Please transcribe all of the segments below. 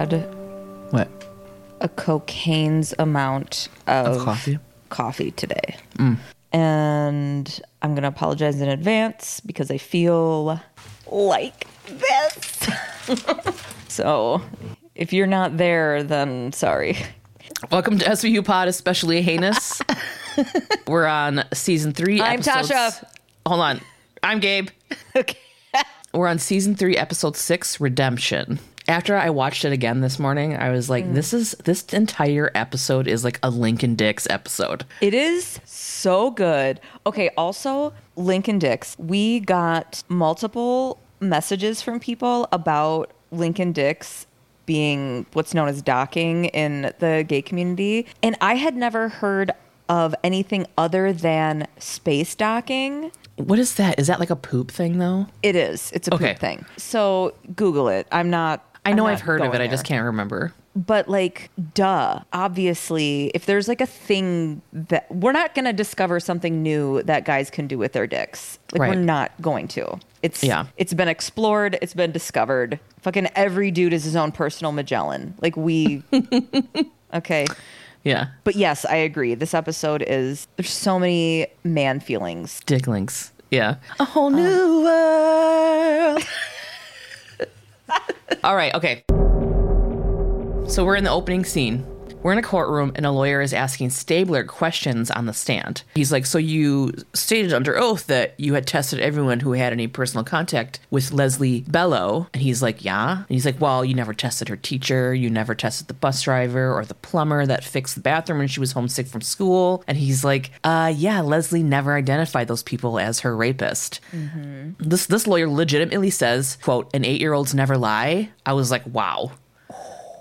have had What? a cocaine's amount of, Of coffee? coffee today. Mm. And I'm going to apologize in advance because I feel like this. so if you're not there, then sorry. Welcome to SVU Pod, especially heinous. We're on season three. I'm episodes- Tasha. Hold on. I'm Gabe. Okay. We're on season three, episode six, Redemption. After I watched it again this morning, I was like, mm. "This is this entire episode is like a Lincoln Dix episode." It is so good. Okay, also, Lincoln Dix. We got multiple messages from people about Lincoln Dix being what's known as docking in the gay community. And I had never heard of anything other than space docking. What is that? Is that like a poop thing though? It is. It's a Okay. poop thing. So Google it. I'm not. I know I've heard of it. going I just can't remember. But like, duh. Obviously, if there's like a thing that we're not going to discover something new that guys can do with their dicks, like Right. we're not going to. It's Yeah. It's been explored. It's been discovered. Fucking every dude is his own personal Magellan. Like we. okay. Yeah, But yes, I agree. This episode is there's so many man feelings. Diglings. Yeah, a whole uh, new world. All right. Okay. So we're in the opening scene. We're in a courtroom and a lawyer is asking Stabler questions on the stand. He's like, So you stated under oath that you had tested everyone who had any personal contact with Leslie Bellow. And he's like, Yeah. And he's like, Well, you never tested her teacher. You never tested the bus driver or the plumber that fixed the bathroom when she was homesick from school. And he's like, Uh, yeah, Leslie never identified those people as her rapist. This this lawyer legitimately says, quote, an eight year old's never lie. I was like, wow.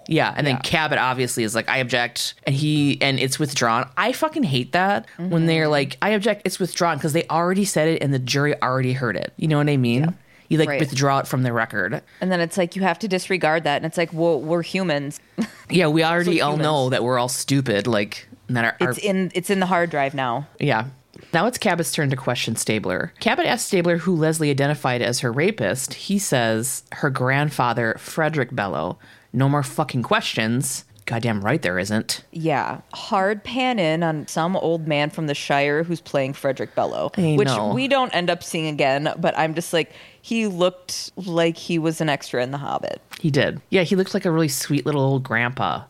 Yeah, and then Cabot obviously is like, I object, and he and it's withdrawn. I fucking hate that when they're mm-hmm. like, I object, it's withdrawn because they already said it and the jury already heard it. You know what I mean? You like Right. withdraw it from the record. And then it's like you have to disregard that. And it's like, well, we're humans. Yeah, we already all humans. know that we're all stupid. Like that our, our It's in it's in the hard drive now. Yeah. Now it's Cabot's turn to question Stabler. Cabot asks Stabler who Leslie identified as her rapist. He says her grandfather, Frederick Bellow. No more fucking questions. Goddamn right there isn't. Yeah, hard pan in on some old man from the Shire who's playing Frederick Bellow, I which know. we don't end up seeing again. But I'm just like, he looked like he was an extra in The Hobbit. He did. Yeah, he looked like a really sweet little old grandpa.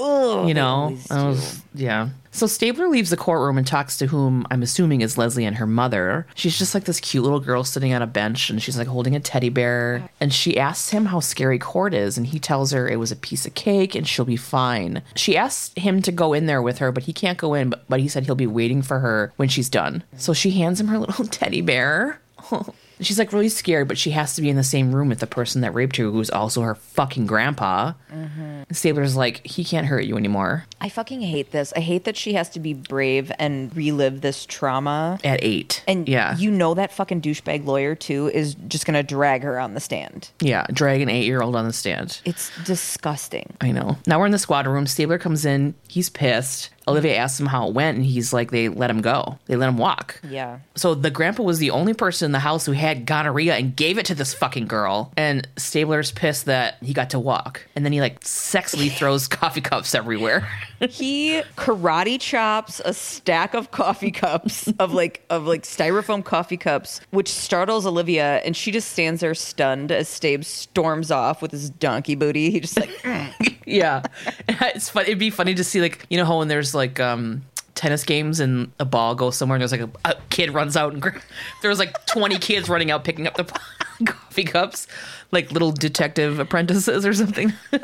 Ugh, You know? I was, yeah. So Stabler leaves the courtroom and talks to whom I'm assuming is Leslie and her mother. She's just like this cute little girl sitting on a bench and she's like holding a teddy bear. And she asks him how scary court is and he tells her it was a piece of cake and she'll be fine. She asks him to go in there with her, but he can't go in, but, but he said he'll be waiting for her when she's done. So she hands him her little teddy bear. She's like really scared, but she has to be in the same room with the person that raped her, who's also her fucking grandpa. Mm-hmm. Stabler's like, he can't hurt you anymore. I fucking hate this. I hate that she has to be brave and relive this trauma. At eight. And yeah. you know that fucking douchebag lawyer too is just gonna drag her on the stand. yeah. Drag an eight year old on the stand. It's disgusting. I know. Now we're in the squad room. Stabler comes in. He's pissed. Olivia asks him how it went, and he's like, they let him go. They let him walk. Yeah. So the grandpa was the only person in the house who had gonorrhea and gave it to this fucking girl. And Stabler's pissed that he got to walk. And then he like sexily throws coffee cups everywhere. he karate chops a stack of coffee cups of like of like styrofoam coffee cups which startles olivia and she just stands there stunned as stabe storms off with his donkey booty he just like yeah. It's fun. It'd be funny to see like, you know how when there's like um tennis games and a ball goes somewhere and there's like a, a kid runs out and gra- there's like 20 kids running out picking up the coffee cups like little detective apprentices or something.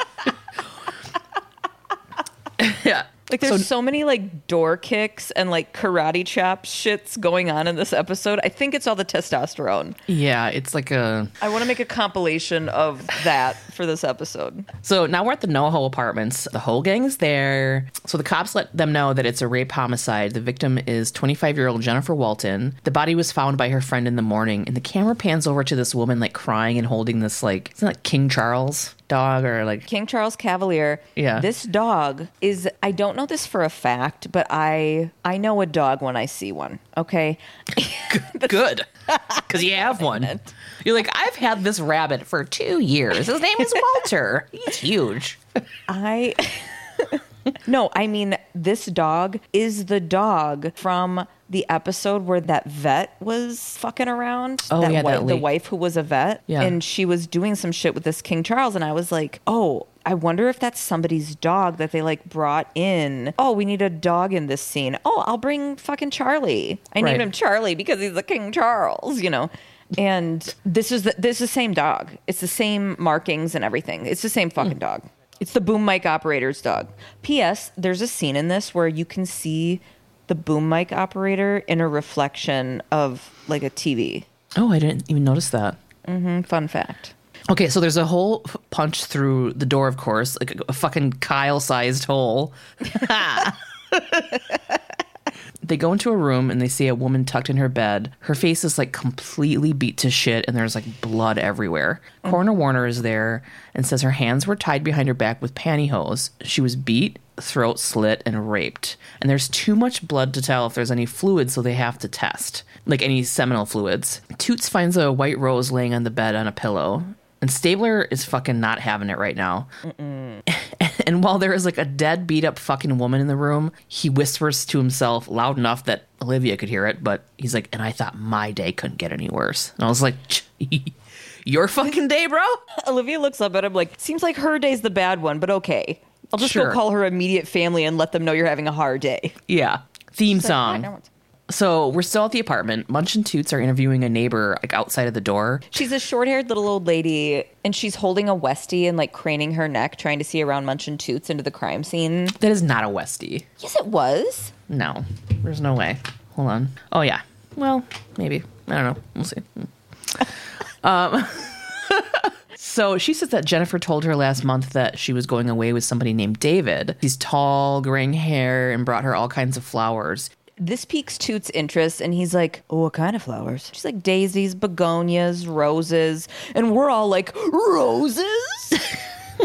yeah. Like there's so, many like door kicks and like karate chop shits going on in this episode i think it's all the testosterone Yeah, it's like a i want to make a compilation of that for this episode So now we're at the NoHo apartments. The whole gang's there. So the cops let them know that it's a rape homicide. The victim is 25 year old Jennifer Walton. The body was found by her friend in the morning, and the camera pans over to this woman like crying and holding this like it's not that King Charles dog or like King Charles Cavalier. Yeah. This dog is, I don't don't know this for a fact, but I I know a dog when I see one. Okay. Good. Because you have one. You're like, I've had this rabbit for two years. His name is Walter. He's huge. I No, I mean this dog is the dog from the episode where that vet was fucking around. Oh, that yeah, that the wife who was a vet. Yeah. And she was doing some shit with this King Charles. And I was like, oh, I wonder if that's somebody's dog that they like brought in. Oh, we need a dog in this scene. Oh, I'll bring fucking Charlie. I Right. named him Charlie because he's the King Charles, you know. And this is the this is the same dog. It's the same markings and everything. It's the same fucking dog. It's the boom mic operator's dog. P.S. There's a scene in this where you can see the boom mic operator in a reflection of like a TV. Oh, I didn't even notice that. Mm, Fun fact. Okay, so there's a hole punch through the door, of course, like a, fucking Kyle sized hole. they go into a room and they see a woman tucked in her bed. Her face is like completely beat to shit and there's like blood everywhere. Coroner Warner is there and says her hands were tied behind her back with pantyhose. She was beat, throat slit, and raped. And there's too much blood to tell if there's any fluid, so they have to test, like any seminal fluids. Toots finds a white rose laying on the bed on a pillow. And Stabler is fucking not having it right now. And while there is like a dead, beat up fucking woman in the room, he whispers to himself loud enough that Olivia could hear it. But he's like, and I thought my day couldn't get any worse. And I was like, your fucking day, bro? Olivia looks up at him like, seems like her day's the bad one, but okay. I'll just Sure. go call her immediate family and let them know you're having a hard day. Yeah. Theme She's like, "I song. don't." So we're still at the apartment. Munch and Toots are interviewing a neighbor like outside of the door. She's a short-haired little old lady, and she's holding a Westie and like craning her neck, trying to see around Munch and Toots into the crime scene. That is not a Westie. Yes, it was. No, there's no way. Hold on. Oh yeah. Well, maybe. I don't know. We'll see. Um. So she says that Jennifer told her last month that she was going away with somebody named David. He's tall, graying hair, and brought her all kinds of flowers. This piques Toots' interest, and he's like, oh, "What kind of flowers?" She's like, "Daisies, begonias, roses," and we're all like, "Roses."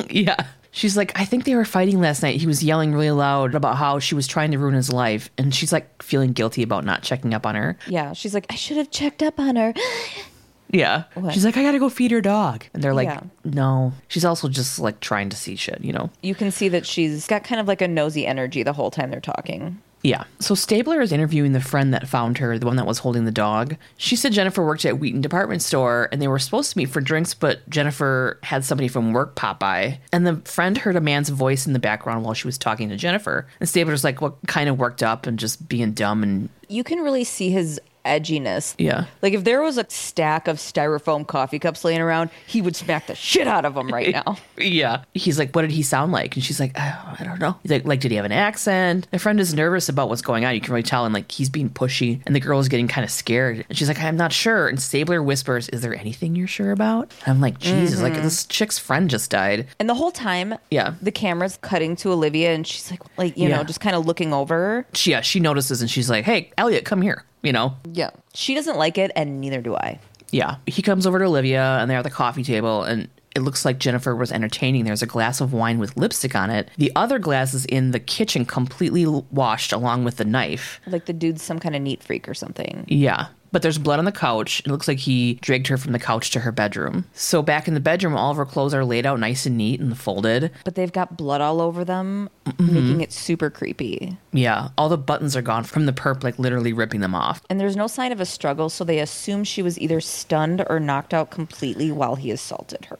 Yeah. She's like, I think they were fighting last night. He was yelling really loud about how she was trying to ruin his life. And she's like feeling guilty about not checking up on her. yeah, she's like, "I should have checked up on her." Yeah. What? She's like, I gotta go feed her dog. And they're like, Yeah. no. She's also just like trying to see shit, you know? You can see that she's got kind of like a nosy energy the whole time they're talking. Yeah. So Stabler is interviewing the friend that found her, the one that was holding the dog. She said Jennifer worked at Wheaton Department Store and they were supposed to meet for drinks, but Jennifer had somebody from work pop by. And the friend heard a man's voice in the background while she was talking to Jennifer. And Stabler's like, what kind of worked up and just being dumb and You can really see his edginess. Yeah. Like if there was a stack of styrofoam coffee cups laying around, he would smack the shit out of them right now. Yeah. He's like, what did he sound like? And she's like, oh, I don't know. He's like, like, did he have an accent? The friend is nervous about what's going on. You can really tell, and like, he's being pushy, and the girl is getting kind of scared. And she's like, I'm not sure. And Stabler whispers, Is there anything you're sure about? And I'm like, Jesus, like, mm-hmm. this chick's friend just died. And the whole time, Yeah. the camera's cutting to Olivia, and she's like, like you Yeah. know, just kind of looking over. She, yeah, she notices, and she's like, Hey, Elliot, come here. You know? Yeah, she doesn't like it, and neither do I. Yeah. He comes over to Olivia and they're at the coffee table and it looks like Jennifer was entertaining. There's a glass of wine with lipstick on it. The other glass is in the kitchen, completely washed along with the knife. Like the dude's some kind of neat freak or something. Yeah. But there's blood on the couch. It looks like he dragged her from the couch to her bedroom. So back in the bedroom, all of her clothes are laid out nice and neat and folded. But they've got blood all over them, Mm-hmm. making it super creepy. Yeah. All the buttons are gone from the perp, like literally ripping them off. And there's no sign of a struggle, so they assume she was either stunned or knocked out completely while he assaulted her.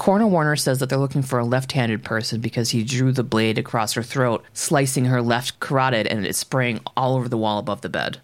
Coroner Warner says that they're looking for a left handed person because he drew the blade across her throat, slicing her left carotid, and it's spraying all over the wall above the bed.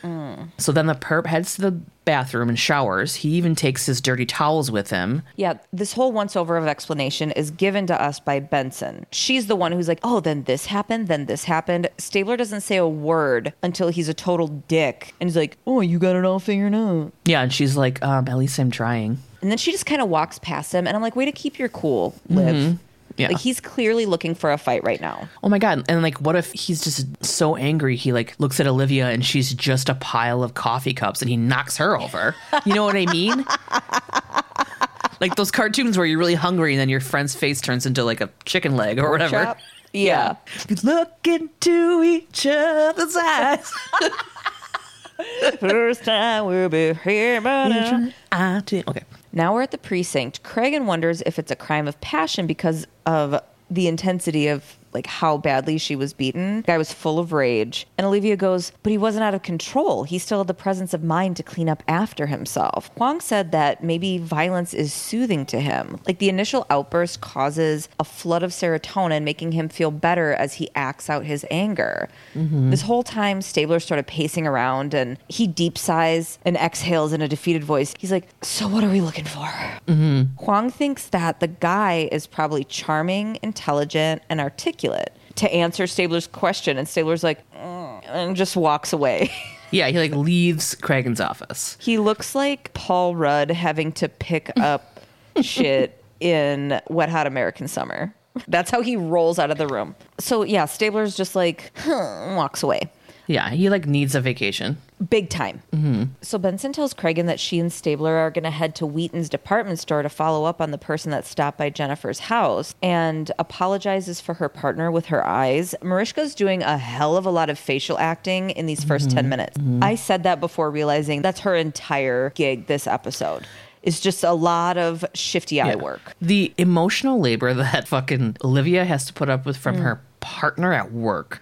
So then the perp heads to the bathroom and showers. He even takes his dirty towels with him. Yeah, this whole once over of explanation is given to us by Benson. She's the one who's like, oh, then this happened, then this happened. Stabler doesn't say a word until he's a total dick. And he's like, oh, you got it all figured out. Yeah, and she's like, um, at least I'm trying. And then she just kind of walks past him. And I'm like, way to keep your cool, Liv. Mm-hmm. Yeah. Like, he's clearly looking for a fight right now. Oh my god! And like, what if he's just so angry he like looks at Olivia and she's just a pile of coffee cups and he knocks her over? You know what I mean? like those cartoons where you're really hungry and then your friend's face turns into like a chicken leg or whatever. Chop. Yeah. We look into each other's eyes. First time we'll be here, but I do- Okay. Now we're at the precinct. Cragen wonders if it's a crime of passion because of the intensity of like how badly she was beaten. The guy was full of rage. And Olivia goes, but he wasn't out of control. He still had the presence of mind to clean up after himself. Huang said that maybe violence is soothing to him. Like the initial outburst causes a flood of serotonin, making him feel better as he acts out his anger. Mm-hmm. This whole time, Stabler started pacing around and he deep sighs and exhales in a defeated voice. He's like, So what are we looking for? Mm-hmm. Huang thinks that the guy is probably charming, intelligent, and articulate to answer Stabler's question. And Stabler's like, "Mm," and just walks away. Yeah, he like leaves Cragen's office. he looks like Paul Rudd having to pick up shit in Wet Hot American Summer. That's how he rolls out of the room. So, yeah, Stabler's just like, "Huh," walks away. Yeah, he like needs a vacation. Big time. Mm-hmm. So Benson tells Cragen that she and Stabler are going to head to Wheaton's department store to follow up on the person that stopped by Jennifer's house and apologizes for her partner with her eyes. Mariska's doing a hell of a lot of facial acting in these 1st 10 mm-hmm. minutes. Mm-hmm. I said that before realizing that's her entire gig this episode. Is just a lot of shifty eye Yeah. work. The emotional labor that fucking Olivia has to put up with from mm. her partner at work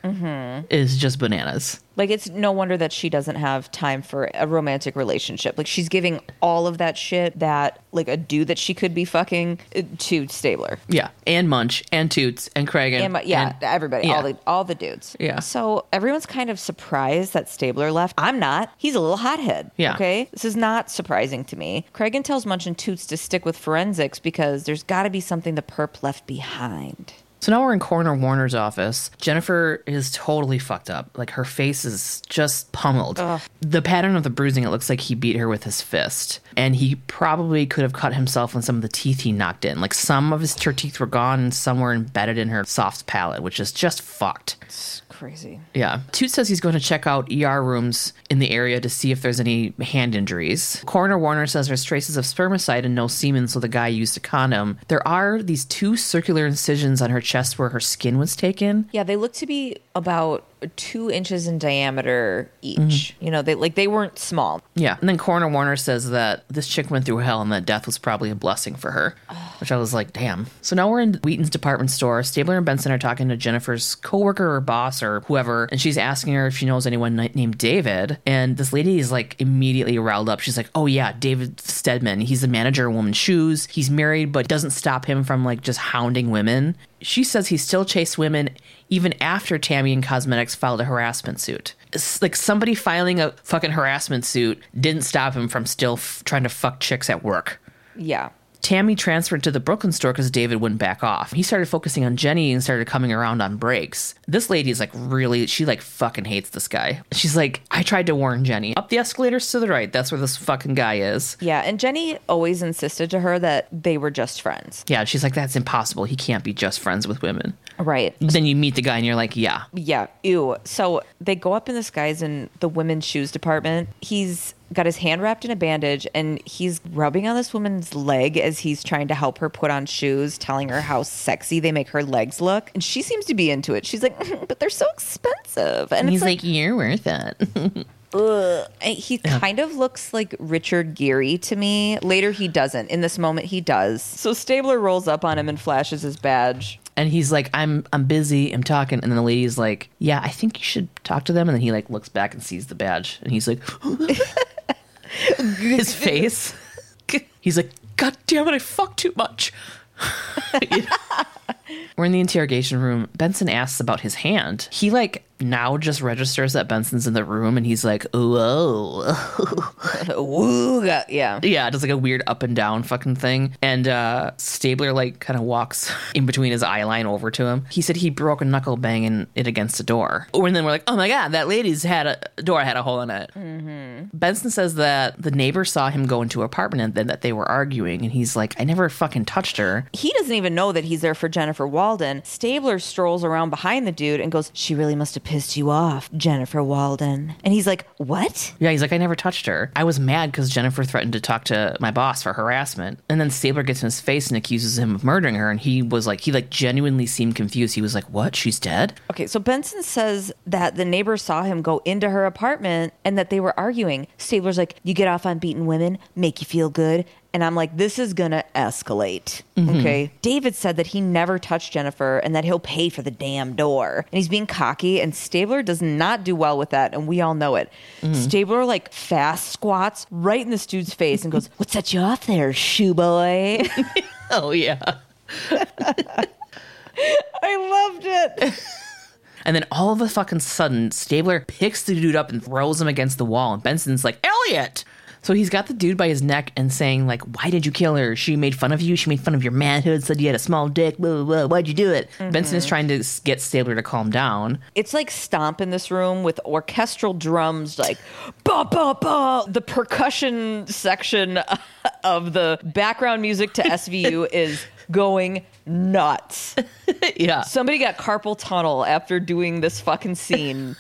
is just bananas. Like it's no wonder that she doesn't have time for a romantic relationship. Like she's giving all of that shit that like a dude that she could be fucking uh, to Stabler. Yeah, and Munch and Toots and Cragen. And my, yeah, and- everybody, yeah. all the all the dudes. Yeah. So everyone's kind of surprised that Stabler left. I'm not. He's a little hothead. Yeah. Okay. This is not surprising to me. Cragen tells Munch and Toots to stick with forensics because there's got to be something the perp left behind. So now we're in Coroner Warner's office. Jennifer is totally fucked up. Like her face is just pummeled. The pattern of the bruising, it looks like he beat her with his fist. And he probably could have cut himself on some of the teeth he knocked in. Like some of his her teeth were gone and some were embedded in her soft palate, which is just fucked. It's crazy. Yeah. Toot says he's going to check out ER rooms in the area to see if there's any hand injuries. Coroner Warner says there's traces of spermicide and no semen, so the guy used a condom. There are these two circular incisions on her chest where her skin was taken. Yeah, they look to be about two inches in diameter each. Mm-hmm. You know, they like they weren't small. Yeah. And then Coroner Warner says that this chick went through hell and that death was probably a blessing for her, which I was like, damn. So now we're in Wheaton's department store. Stabler and Benson are talking to Jennifer's coworker or boss or whoever, and she's asking her if she knows anyone named David. And this lady is like immediately riled up. She's like, oh yeah, David Stedman. He's the manager of Women's Shoes. He's married, but doesn't stop him from like just hounding women. She says he still chased women even after Tammy and Cosmetics filed a harassment suit. It's like somebody filing a fucking harassment suit didn't stop him from still f- trying to fuck chicks at work. Yeah. Tammy transferred to the Brooklyn store because David wouldn't back off. He started focusing on Jenny and started coming around on breaks. This lady is like really, she like fucking hates this guy. She's like, I tried to warn Jenny. Up the escalators to the right. That's where this fucking guy is. Yeah, and Jenny always insisted to her that they were just friends. Yeah, she's like, that's impossible. He can't be just friends with women. Right. Then you meet the guy and you're like, yeah. Yeah. Ew. So they go up in this guy's in the women's shoes department. He's got his hand wrapped in a bandage and he's rubbing on this woman's leg as he's trying to help her put on shoes, telling her how sexy they make her legs look. And she seems to be into it. She's like, mm, but they're so expensive. And, And he's it's like, you're worth it. ugh. He kind of looks like Richard Gere to me. Later, he doesn't. In this moment, he does. So Stabler rolls up on him and flashes his badge. And he's like, I'm I'm busy, I'm talking. And then the lady's like, Yeah, I think you should talk to them. And then he like looks back and sees the badge and he's like his face. He's like, God damn it, I fucked too much. We're in the interrogation room. Benson asks about his hand. He like now just registers that Benson's in the room and he's like, whoa. Wooga. Yeah. Yeah, does like a weird up and down fucking thing. And uh Stabler like kind of walks in between his eye line over to him. He said he broke a knuckle banging it against a door. And then we're like, oh my god, that lady's had a door had a hole in it. Benson says that the neighbor saw him go into her apartment and then that they were arguing. And he's like, I never fucking touched her. he doesn't even know that he's there for Jennifer Walden. Stabler strolls around behind the dude and goes, She really must have pissed you off, Jennifer Walden. And he's like, What? Yeah, he's like, I never touched her. I was mad because Jennifer threatened to talk to my boss for harassment. And then Stabler gets in his face and accuses him of murdering her. And he was like, he like genuinely seemed confused. He was like, What? She's dead? Okay, so Benson says that the neighbor saw him go into her apartment and that they were arguing. Stabler's like, You get off on beating women, make you feel good. And I'm like, this is gonna escalate. Mm-hmm. Okay. David said that he never touched Jennifer and that he'll pay for the damn door. And he's being cocky, and Stabler does not do well with that, and we all know it. Mm-hmm. Stabler like fast squats right in this dude's face and goes, What set you off there, shoe boy? Oh, yeah. I loved it. And then all of a fucking sudden, Stabler picks the dude up and throws him against the wall. And Benson's like, Elliot! So he's got the dude by his neck and saying, like, why did you kill her? She made fun of you. She made fun of your manhood, said you had a small dick. Blah, blah, blah. Why'd you do it? Mm-hmm. Benson is trying to get Stabler to calm down. It's like stomp in this room with orchestral drums, like ba ba ba. The percussion section of the background music to SVU is going nuts. yeah. Somebody got carpal tunnel after doing this fucking scene.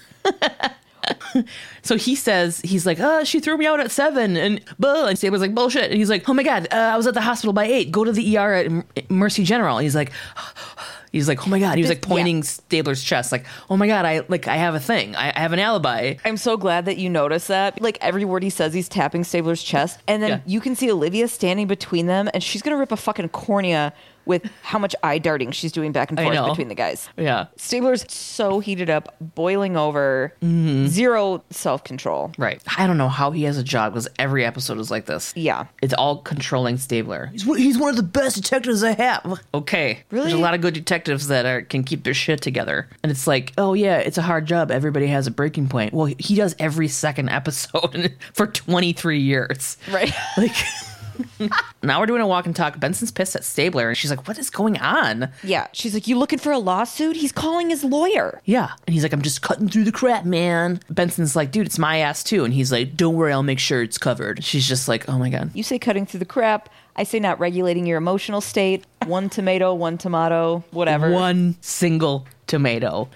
So he says, he's like, uh, she threw me out at seven. And, buh, and Stabler's like, bullshit. And he's like, oh my God, uh, I was at the hospital by eight. Go to the ER at Mercy General. he's like, he's like, oh my God. He was like pointing yeah. Stabler's chest, like, oh my God, I like, I have a thing. I, I have an alibi. I'm so glad that you noticed that. Like every word he says, he's tapping Stabler's chest. And then Yeah. you can see Olivia standing between them, and she's going to rip a fucking cornea with how much eye darting she's doing back and forth between the guys. Yeah. Stabler's so heated up, boiling over, Mm-hmm. zero self control. Right. I don't know how he has a job because every episode is like this. Yeah. It's all controlling Stabler. He's, one- he's one of the best detectives I have. Okay. Really? There's a lot of good detectives that are can keep their shit together. And it's like, oh yeah, it's a hard job. Everybody has a breaking point. Well, he does every second episode for 23 years. Right. Like now we're doing a walk and talk. Benson's pissed at Stabler and she's like, what is going on? yeah. She's like, You looking for a lawsuit? He's calling his lawyer. Yeah. And he's like, I'm just cutting through the crap, man. Benson's like, dude, it's my ass too. And he's like, don't worry, I'll make sure it's covered. She's just like, oh my God. You say cutting through the crap. I say not regulating your emotional state. One tomato, one tomato, whatever. One single tomato.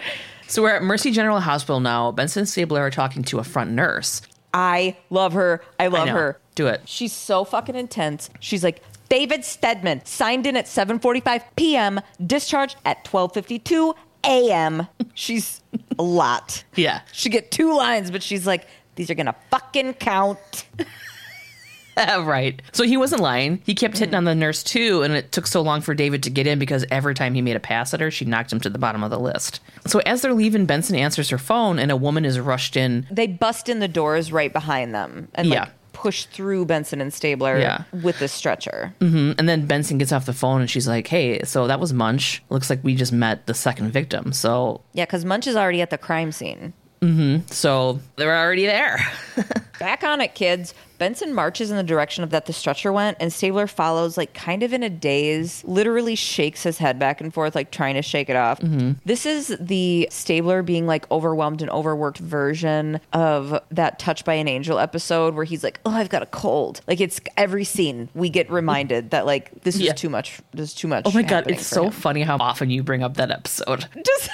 So we're at Mercy General Hospital now. Benson and Stabler are talking to a front nurse. I love her. I love know. her. Do it. She's so fucking intense. She's like, David Stedman signed in at 7:45 p.m., discharged at 12:52 a.m. She's a lot. Yeah. She get two lines, but she's like, these are gonna fucking count. right. So he wasn't lying. He kept hitting on the nurse too, and it took so long for David to get in because every time he made a pass at her, she knocked him to the bottom of the list. So as they're leaving, Benson answers her phone, and a woman is rushed in. They bust in the doors right behind them and Yeah. like push through Benson and Stabler Yeah. with the stretcher. Mhm. And then Benson gets off the phone, and she's like, "Hey, so that was Munch. Looks like we just met the second victim. So, Yeah, because Munch is already at the crime scene. Mm-hmm. so they're already there." Back on it, kids. Benson marches in the direction of that the stretcher went, and Stabler follows, like kind of in a daze, literally shakes his head back and forth, like trying to shake it off. Mm-hmm. This is the Stabler being like overwhelmed and overworked version of that Touched by an Angel episode where he's like, Oh, I've got a cold. Like it's every scene we get reminded that like this is Yeah. too much. This is too much. Oh my god, it's so him. funny how often you bring up that episode. just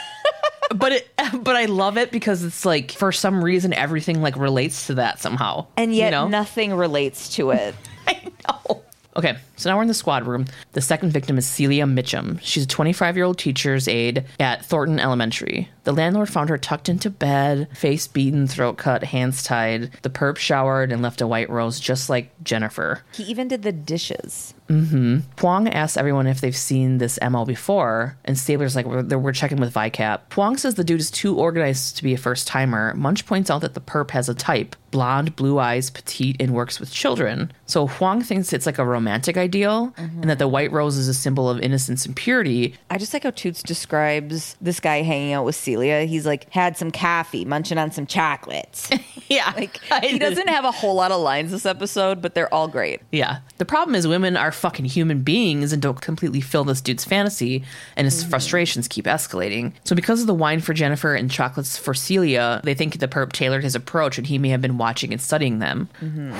but it but I love it because it's like for some reason everything like relates to that somehow. and yet you know? nothing relates to it. I know. Okay, so now we're in the squad room. The second victim is Celia Mitchum. She's a 25 year old teacher's aide at Thornton Elementary. The landlord found her tucked into bed, face beaten, throat cut, hands tied. The perp showered and left a white rose just like Jennifer. He even did the dishes. Mm-hmm. Huang asks everyone if they've seen this MO before, and Stabler's like, we're, we're checking with VICAP. Huang says the dude is too organized to be a first timer. Munch points out that the perp has a type blonde, blue eyes, petite, and works with children. So Huang thinks it's like a romantic ideal, and that the white rose is a symbol of innocence and purity. I just like how Toots describes this guy hanging out with Celia. He's like, had some coffee, munching on some chocolates. Yeah. like, he doesn't have a whole lot of lines this episode, but they're all great. Yeah. The problem is women are fucking human beings and don't completely fill this dude's fantasy, and his frustrations keep escalating. So because of the wine for Jennifer and chocolates for Celia, they think the perp tailored his approach and he may have been watching and studying them.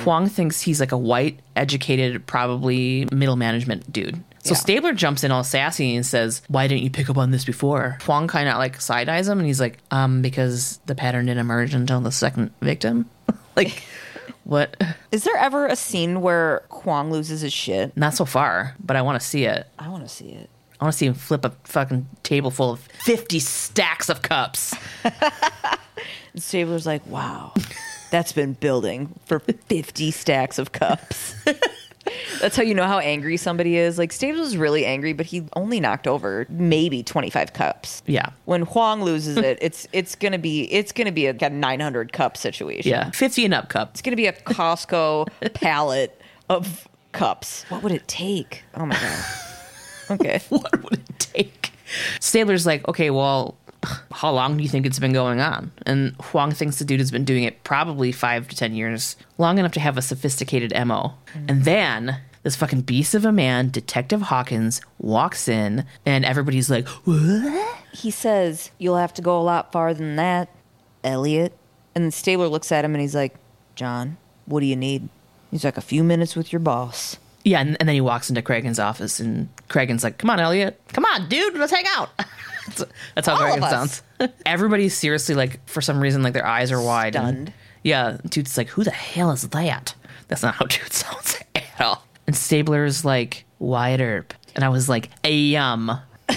Huang thinks he's like a white, educated, probably middle management dude. So Yeah. Stabler jumps in all sassy and says, Why didn't you pick up on this before? Huang kind of like side eyes him and he's like, Um, because the pattern didn't emerge until the second victim. like, what? Is there ever a scene where Kwong loses his shit? Not so far, but I want to see it. I want to see it. I want to see him flip a fucking table full of 50 stacks of cups. And Stabler's like, wow, that's been building for 50 stacks of cups. That's how you know how angry somebody is. Like Stabes was really angry, but he only knocked over maybe 25 cups. Yeah. When Huang loses it, it's it's gonna be it's gonna be a, a 900 cup situation. Yeah. 50 and up cups. It's gonna be a Costco pallet of cups. What would it take? Oh my god. Okay. What would it take? Stabler's like, okay, well, how long do you think it's been going on? And Huang thinks the dude has been doing it probably five to 10 years, long enough to have a sophisticated MO. Mm. And then this fucking beast of a man, Detective Hawkins, walks in, and everybody's like, what? He says, You'll have to go a lot farther than that, Elliot. And Stabler looks at him and he's like, John, what do you need? He's like, A few minutes with your boss. Yeah, and, and then he walks into Cragen's office, and Cragen's like, "Come on, Elliot, come on, dude, let's hang out." that's, how All sounds. Everybody's seriously like, for some reason, like their eyes are wide. and- yeah, dude's like, "Who the hell is that?" That's not how dude sounds at all. And Stabler's like, "Wyatt Earp," and I was like, "Yum."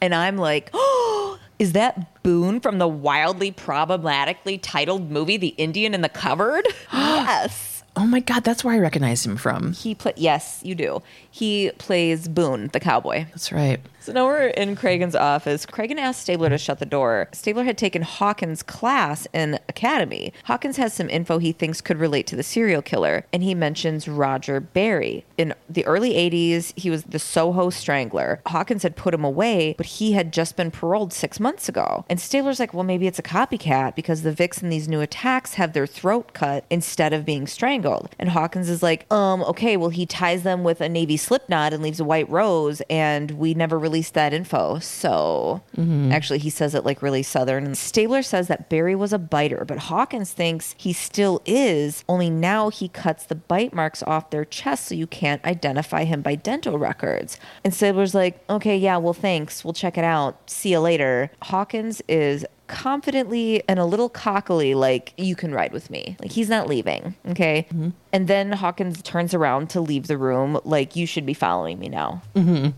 And I'm like, Oh, is that Boone from the wildly problematically titled movie, The Indian in the Cupboard? yes. Oh my god, that's where I recognized him from. He play yes, you do. He plays Boone, the cowboy. That's right. So now we're in Cragen's office. Cragen asked Stabler to shut the door. Stabler had taken Hawkins' class in Academy. Hawkins has some info he thinks could relate to the serial killer, and he mentions Roger Barry. In the early 80s, he was the Soho Strangler. Hawkins had put him away, but he had just been paroled six months ago. And Stabler's like, well, maybe it's a copycat because the Vicks in these new attacks have their throat cut instead of being strangled. And Hawkins is like, um, okay, well, he ties them with a navy slip knot and leaves a white rose, and we never released that info. So mm-hmm. actually, he says it like really southern. Stabler says that Barry was a biter, but Hawkins thinks he still is, only now he cuts the bite marks off their chest so you can't identify him by dental records. And Stabler's like, okay, yeah, well, thanks. We'll check it out. See you later. Hawkins is confidently and a little cockily like you can ride with me like he's not leaving okay mm-hmm. and then hawkins turns around to leave the room like you should be following me now mm-hmm.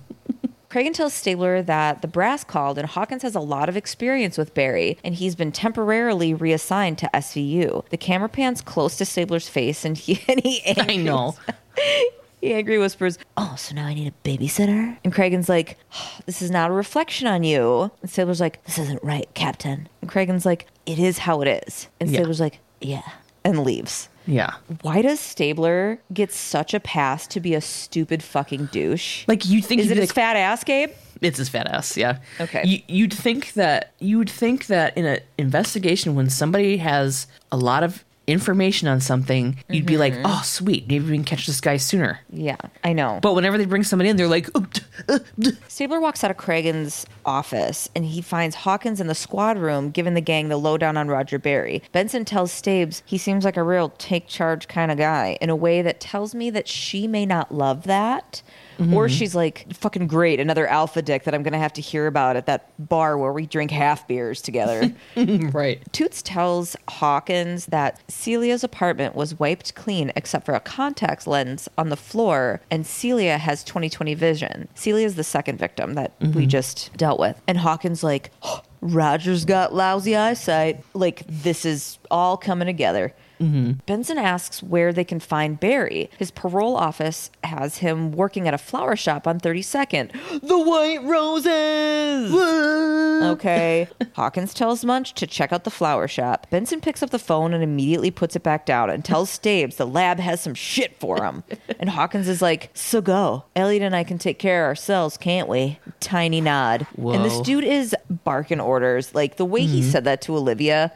Cragen tells Stabler that the brass called and Hawkins has a lot of experience with Barry and he's been temporarily reassigned to SVU. The camera pans close to Stabler's face and he and he I know. he angry whispers, "Oh, so now I need a babysitter?" And Cragen's like, "Oh, "This is not a reflection on you." And Stabler's like, "This isn't right, Captain." And Cragen's like, "It is how it is." And Yeah. Stabler's like, "Yeah," and leaves. Yeah. Why does Stabler get such a pass to be a stupid fucking douche? Like you think is it his like, fat ass, Gabe? It's his fat ass, yeah. Okay. You, you'd think that you would think that in an investigation, when somebody has a lot of information on something, you'd be like, "Oh, sweet, maybe we can catch this guy sooner." Yeah, I know. But whenever they bring somebody in, they're like, "Oh, uh, Stabler walks out of Cragen's office and he finds Hawkins in the squad room giving the gang the lowdown on Roger Barry. Benson tells Stabes he seems like a real take charge kind of guy in a way that tells me that she may not love that. Or mm-hmm. she's like, fucking great, another alpha dick that I'm going to have to hear about at that bar where we drink half beers together. right." Toots tells Hawkins that Celia's apartment was wiped clean except for a contact lens on the floor, and Celia has 20/20 vision. Celia's the second victim that we mm-hmm. just dealt with. And Hawkins like, Roger's got lousy eyesight. Like this is all coming together. Mm-hmm. Benson asks where they can find Barry. His parole office has him working at a flower shop on 32nd. The White Roses! Okay. Hawkins tells Munch to check out the flower shop. Benson picks up the phone and immediately puts it back down and tells Stabes the lab has some shit for him. and Hawkins is like, so go. Elliot and I can take care of ourselves, can't we? Tiny nod. And this dude is barking orders. Like the way he mm-hmm. said that to Olivia,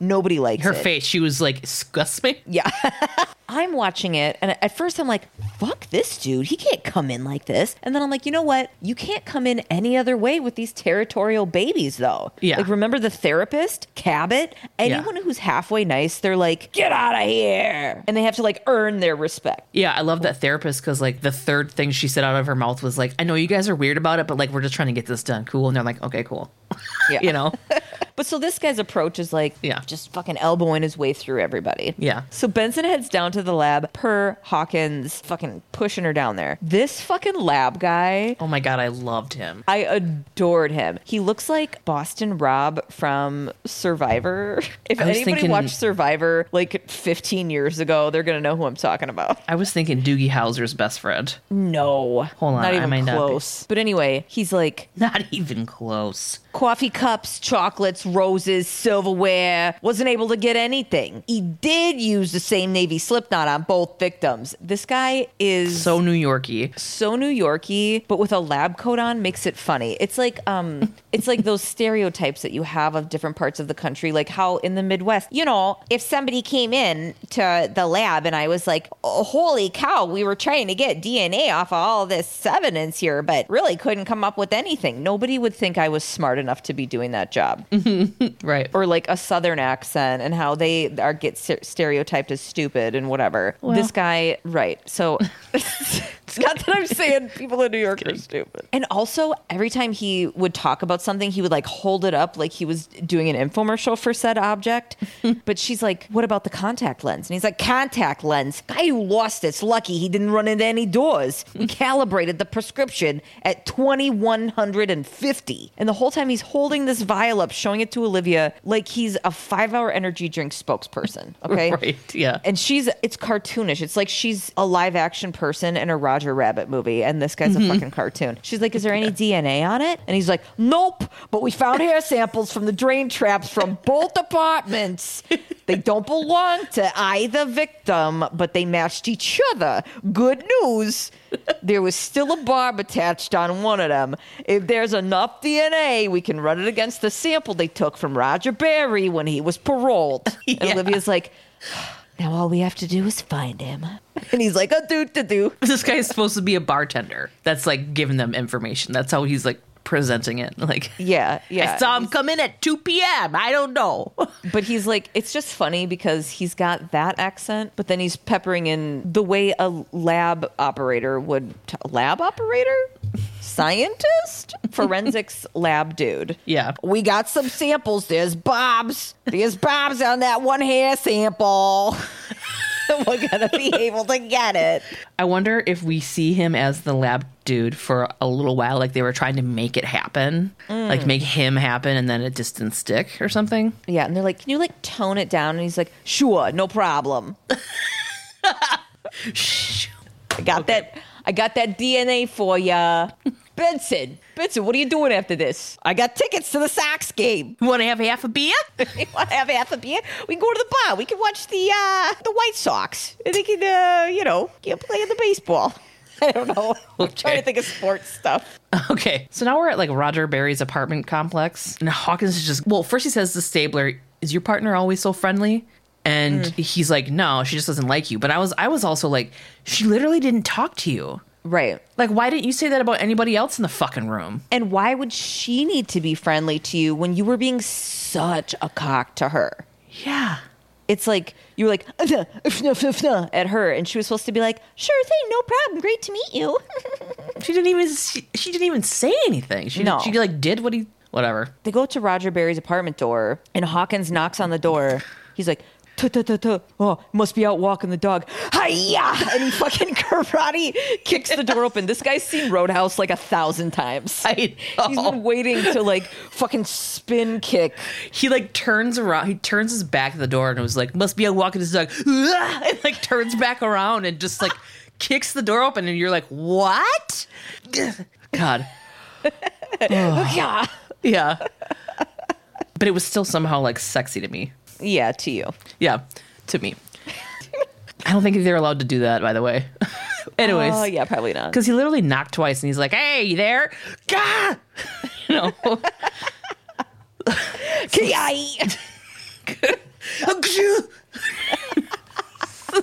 nobody likes Her it. face, she was like, "Disgust me." Yeah. I'm watching it, and at first I'm like, fuck this dude. He can't come in like this. And then I'm like, you know what? You can't come in any other way with these territorial babies, though. Yeah. Like, remember the therapist, Cabot? Anyone who's halfway nice, they're like, get out of here. And they have to like earn their respect. Yeah, I love that therapist because like the third thing she said out of her mouth was like, "I know you guys are weird about it, but like we're just trying to get this done, cool." And they're like, "Okay, cool," Yeah. you know. But so this guy's approach is like, Yeah. just fucking elbowing his way through everybody. Yeah. So Benson heads down to the lab per Hawkins, fucking pushing her down there. This fucking lab guy, Oh my god, I loved him. I adored him. He looks like Boston Rob from Survivor. If anybody thinking- watched Survivor like 15 years ago, they're gonna know who I'm talking about. I was thinking Doogie Howser's best friend. No, Hold on, not even might not close. But anyway, he's like Not even close. coffee cups, chocolates, roses, silverware. Wasn't able to get anything. He did use the same navy slip knot on both victims. This guy is So New Yorky. so New Yorky, but with a lab coat on makes it funny. It's like um it's like those stereotypes that you have of different parts of the country, like how in the Midwest, you know, if somebody came in to the lab and I was like, oh, holy cow, we were trying to get DNA off of all this evidence here, but really couldn't come up with anything. Nobody would think I was smart enough to be doing that job Right. or like a southern accent and how they are get stereotyped as stupid and whatever. this guy, right? So it's not that I'm saying people in New York are stupid. And also, every time he would talk about something, he would like hold it up like he was doing an infomercial for said object. but she's like, "What about the contact lens?" And he's like, "Contact lens. Guy who lost it's lucky he didn't run into any doors. We calibrated the prescription at 2150, and the whole time he's holding this vial up, showing it to Olivia like he's a five-hour energy drink spokesperson. Okay, Right. Yeah. and she's it's cartoonish. It's like she's a live action person and a Roger Rabbit movie, and this guy's a mm-hmm. fucking cartoon. She's like, "Is there any DNA on it?" And he's like, "Nope, but we found hair samples from the drain traps from both apartments. They don't belong to either victim, but they matched each other. Good news." There was still a barb attached on one of them. If there's enough DNA, we can run it against the sample they took from Roger Barry when he was paroled. And Yeah. Olivia's like, now all we have to do is find him. And he's like, a doo to do. this guy is supposed to be a bartender. That's like giving them information. That's how he's like presenting it. Like, Yeah, yeah. I saw him come in at 2 p.m. I don't know. But he's like, it's just funny because he's got that accent, but then he's peppering in the way a lab operator would. T- lab operator? Scientist? Forensics lab dude. Yeah. We got some samples. There's Bob's. There's Bob's on that one hair sample. We're going to be able to get it. I wonder if we see him as the lab dude for a little while, like they were trying to make it happen, mm. like make him happen, and then it just didn't stick or something. Yeah, and they're like, "Can you like tone it down?" And he's like, "Sure, no problem." I got that. I got that DNA for ya, Benson. Benson, what are you doing after this? I got tickets to the Sox game. You want to have half a beer? you want to have half a beer? We can go to the bar. We can watch the uh, the White Sox, and they can, uh, you know, get play in the baseball. I don't know. I'm trying to think of sports stuff. Okay, so now we're at like Roger Barry's apartment complex, and Hawkins is just well. First, he says to Stabler, "Is your partner always so friendly?" And he's like, "No, she just doesn't like you." But I was, I was also like, she literally didn't talk to you. Right. Like, why didn't you say that about anybody else in the fucking room? And why would she need to be friendly to you when you were being such a cock to her? Yeah. it's like you were like at her, and she was supposed to be like, "Sure thing, no problem, great to meet you." She didn't even she, she didn't even say anything. She No. she like did what he whatever. they go to Roger Barry's apartment door, and Hawkins knocks on the door. He's like. "Tuh, tuh, tuh, tuh. Oh, must be out walking the dog. Hiya! And he fucking karate kicks the door open. This guy's seen Roadhouse like a thousand times. I He's know. been waiting to like fucking spin kick. He like turns around. He turns his back to the door and was like, "Must be out walking his dog." And like turns back around and just like kicks the door open, and you're like, "What?" God, Yeah. yeah. But it was still somehow like sexy to me. Yeah, to you. Yeah, to me. I don't think they're allowed to do that, by the way. Anyways, Oh, yeah, probably not. because he literally knocked twice, and he's like, "Hey, you there?" Gah! You know. So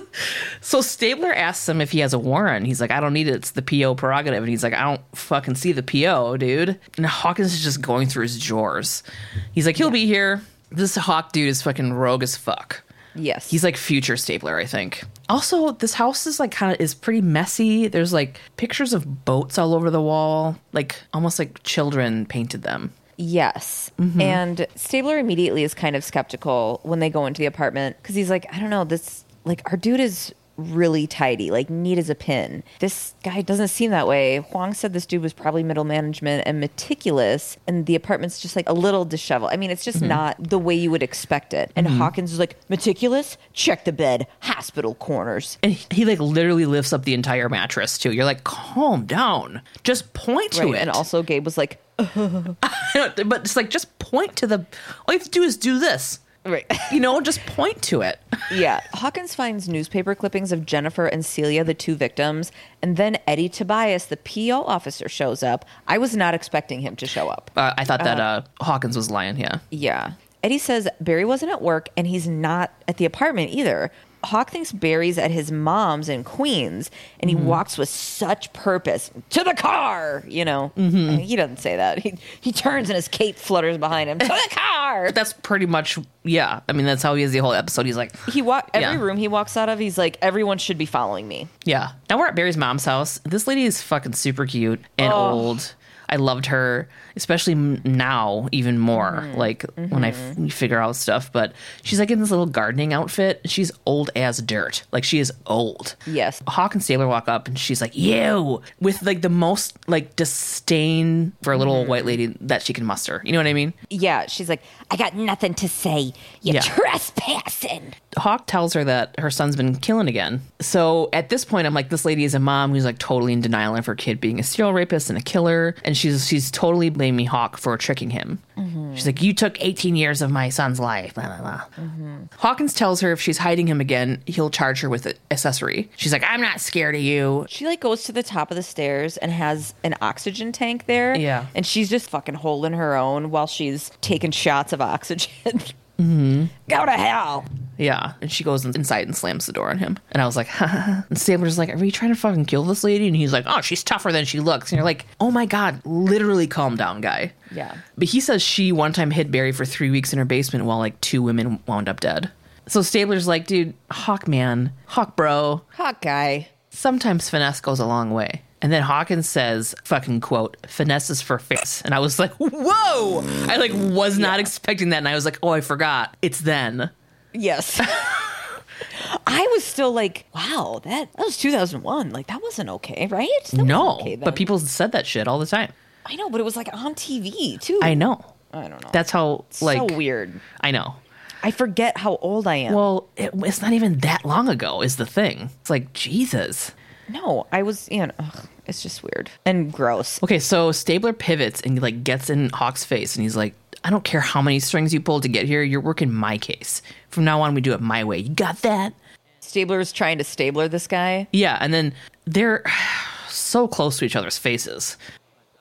So Stabler asks him if he has a warrant. He's like, I don't need it. It's the PO prerogative. And he's like, I don't fucking see the PO, dude. And Hawkins is just going through his drawers. He's like, he'll be here. This Hawk dude is fucking rogue as fuck. Yes. He's like future Stabler, I think. Also, this house is like kind of is pretty messy. There's like pictures of boats all over the wall, like almost like children painted them. Yes. Mm-hmm. And Stabler immediately is kind of skeptical when they go into the apartment because he's like, I don't know, this, like, our dude is really tidy, like, neat as a pin. This guy doesn't seem that way. Huang said this dude was probably middle management and meticulous, and the apartment's just like a little disheveled. I mean, it's Mm-hmm. just not the way you would expect it. And Hawkins is like, meticulous? Check the bed, hospital corners. And he, he, like literally lifts up the entire mattress too. You're like, calm down. Just point to Right. it. And also, Gabe was like, but it's like just point to the. All you have to do is do this. Right. You know, just point to it. Yeah. Hawkins finds newspaper clippings of Jennifer and Celia, the two victims, and then Eddie Tobias, the PO officer, shows up. I was not expecting him to show up. Uh, I thought that uh, Hawkins was lying. Yeah. Yeah. Eddie says Barry wasn't at work and he's not at the apartment either. Hawk thinks Barry's at his mom's in Queens and he mm-hmm. walks with such purpose to the car, you know. I mean, he doesn't say that. He, he turns and his cape flutters behind him to the car. That's pretty much yeah. I mean, that's how he is the whole episode. He's like, He walk every Yeah. room he walks out of, he's like, everyone should be following me. yeah. Now we're at Barry's mom's house. This lady is fucking super cute and Oh. old. I loved her, especially now even more. Mm-hmm. Like when I f- figure out stuff. But she's like in this little gardening outfit. She's old as dirt. Like she is old. Yes. Hawk and Stabler walk up and she's like, "You," with like the most like disdain for a Mm-hmm. little white lady that she can muster. You know what I mean? Yeah, she's like, I got nothing to say. You're Yeah. trespassing. Hawk tells her that her son's been killing again. So at this point, I'm like, this lady is a mom who's like totally in denial of her kid being a serial rapist and a killer, and she's she's totally blaming Hawk for tricking him. Mm-hmm. She's like, you took 18 years of my son's life. Blah, blah, blah. Mm-hmm. Hawkins tells her if she's hiding him again, he'll charge her with accessory. She's like, I'm not scared of you. She like goes to the top of the stairs and has an oxygen tank there. Yeah. And she's just fucking holding her own while she's taking shots of oxygen. Mm-hmm. Go to hell. Yeah. And she goes inside and slams the door on him. And I was like, ha. and Stabler's like, Are you trying to fucking kill this lady? And he's like, Oh, she's tougher than she looks. And you're like, Oh my God, literally calm down, guy. Yeah. But he says she one time hid Barry for three weeks in her basement while like two women wound up dead. So Stabler's like, dude, Hawk man, Hawk bro, Hawk guy. sometimes finesse goes a long way. And then Hawkins says, fucking quote, finesse is for face. And I was like, whoa! I like was not expecting that. And I was like, oh, I forgot. It's then. Yes. I was still like, wow, that, that was 2001. Like, that wasn't okay, right? That No. okay but people said that shit all the time. I know, but it was like on TV too. I know. I don't know. That's how, like, so weird. I know. I forget how old I am. Well, it, it's not even that long ago, is the thing. It's like, Jesus. No, I was, you know, ugh, it's just weird and gross. Okay, so Stabler pivots and like gets in Hawk's face, and he's like, "I don't care how many strings you pulled to get here. You're working my case. From now on, we do it my way. You got that?" Stabler is trying to stabler this guy. Yeah, and then they're so close to each other's faces.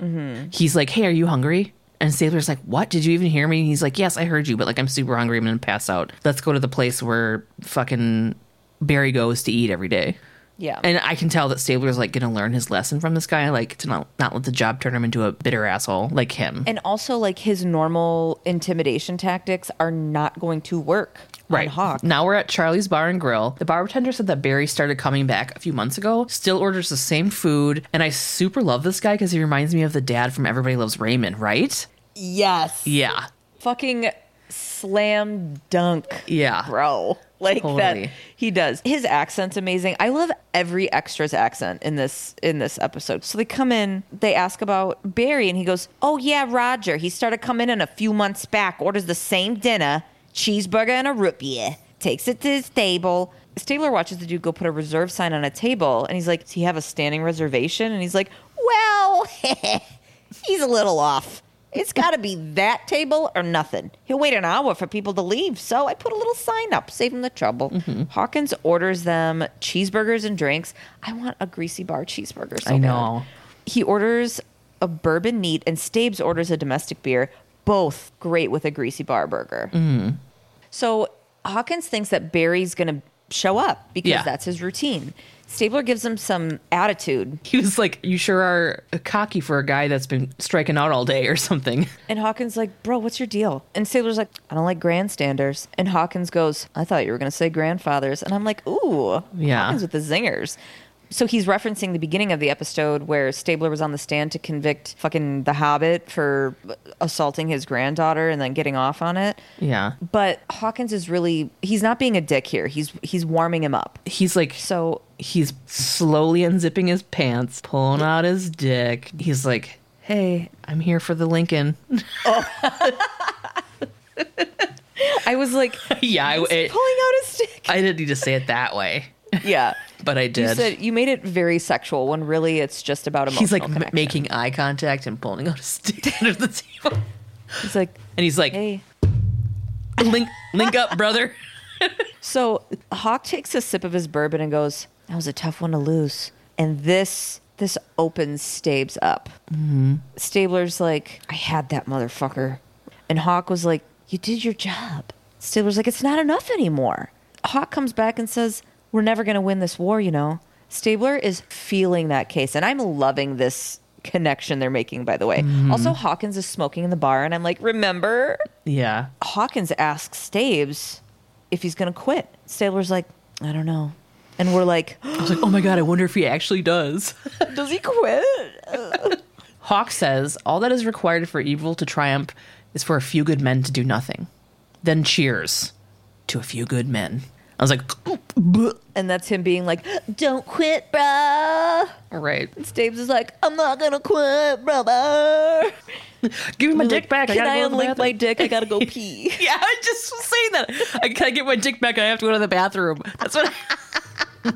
Mm-hmm. He's like, "Hey, are you hungry?" And Stabler's like, "What? Did you even hear me?" And he's like, "Yes, I heard you, but like, I'm super hungry. I'm gonna pass out. Let's go to the place where fucking Barry goes to eat every day." Yeah. And I can tell that Stabler's like gonna learn his lesson from this guy, like to not not let the job turn him into a bitter asshole like him. and also like his normal intimidation tactics are not going to work Right. Hawk. Now we're at Charlie's Bar and Grill. The bartender said that Barry started coming back a few months ago, still orders the same food. And I super love this guy because he reminds me of the dad from Everybody Loves Raymond, right? Yes. Yeah. Fucking slam dunk. Yeah. Bro. Like Totally. that he does. His accent's amazing. I love every extra's accent in this in this episode. So they come in, they ask about Barry and he goes, "Oh yeah, Roger. He started coming in a few months back, orders the same dinner, cheeseburger and a root beer, takes it to his table." Stabler watches the dude go put a reserve sign on a table and he's like, "Does he have a standing reservation?" And he's like, "Well, he's a little off." It's got to be that table or nothing. He'll wait an hour for people to leave, so I put a little sign up, save him the trouble. Mm-hmm. Hawkins orders them cheeseburgers and drinks. I want a greasy bar cheeseburger. So I know. bad. He orders a bourbon neat, and Stabes orders a domestic beer. Both great with a greasy bar burger. Mm-hmm. So Hawkins thinks that Barry's going to show up because Yeah. that's his routine. Stabler gives him some attitude, He was like, "You sure are cocky for a guy that's been striking out all day or something." and Hawkins like, "Bro, what's your deal?" And Stabler's like, "I don't like grandstanders." And Hawkins goes, "I thought you were going to say grandfathers." And I'm like, "Ooh, Yeah. Hawkins with the zingers." So he's referencing the beginning of the episode where Stabler was on the stand to convict fucking the Hobbit for assaulting his granddaughter and then getting off on it. Yeah, But Hawkins is really he's not being a dick here. He's he's warming him up. he's like, So he's slowly unzipping his pants, pulling out his dick. He's like, "Hey, I'm here for the Lincoln." Oh. I was like yeah, I, it- pulling out his stick. I didn't need to say it that way, Yeah. But I You did. said you made it very sexual when really it's just about emotional he's like m- connection. making eye contact and pulling out his stick under the table, He's like, and he's like, hey. "Link, link up, brother." So Hawk takes a sip of his bourbon and goes, "That was a tough one to lose." And this this opens Stabes up. Mm-hmm. Stabler's like, "I had that motherfucker," and Hawk was like, "You did your job." Stabler's like, "It's not enough anymore." Hawk comes back and says, "We're never going to win this war," you know. Stabler is feeling that case, and I'm loving this connection they're making. By the way, mm-hmm. also Hawkins is smoking in the bar, and I'm like, "Remember?" Yeah, Hawkins asks Stabes if he's going to quit. Stabler's like, I don't know. And we're like, I was like, "Oh my god, I wonder if he actually does." does he quit? Hawk says all that is required for evil to triumph is for a few good men to do nothing. Then cheers to a few good men. I was like, "Bleh." And that's him being like, don't quit, bruh. all right, And Stabes is like, I'm not going to quit, brother. give me my dick back. Can I, I, gotta unlink my dick? I got to go pee. Yeah, I just was saying that. I I get my dick back. I have to go to the bathroom. That's what.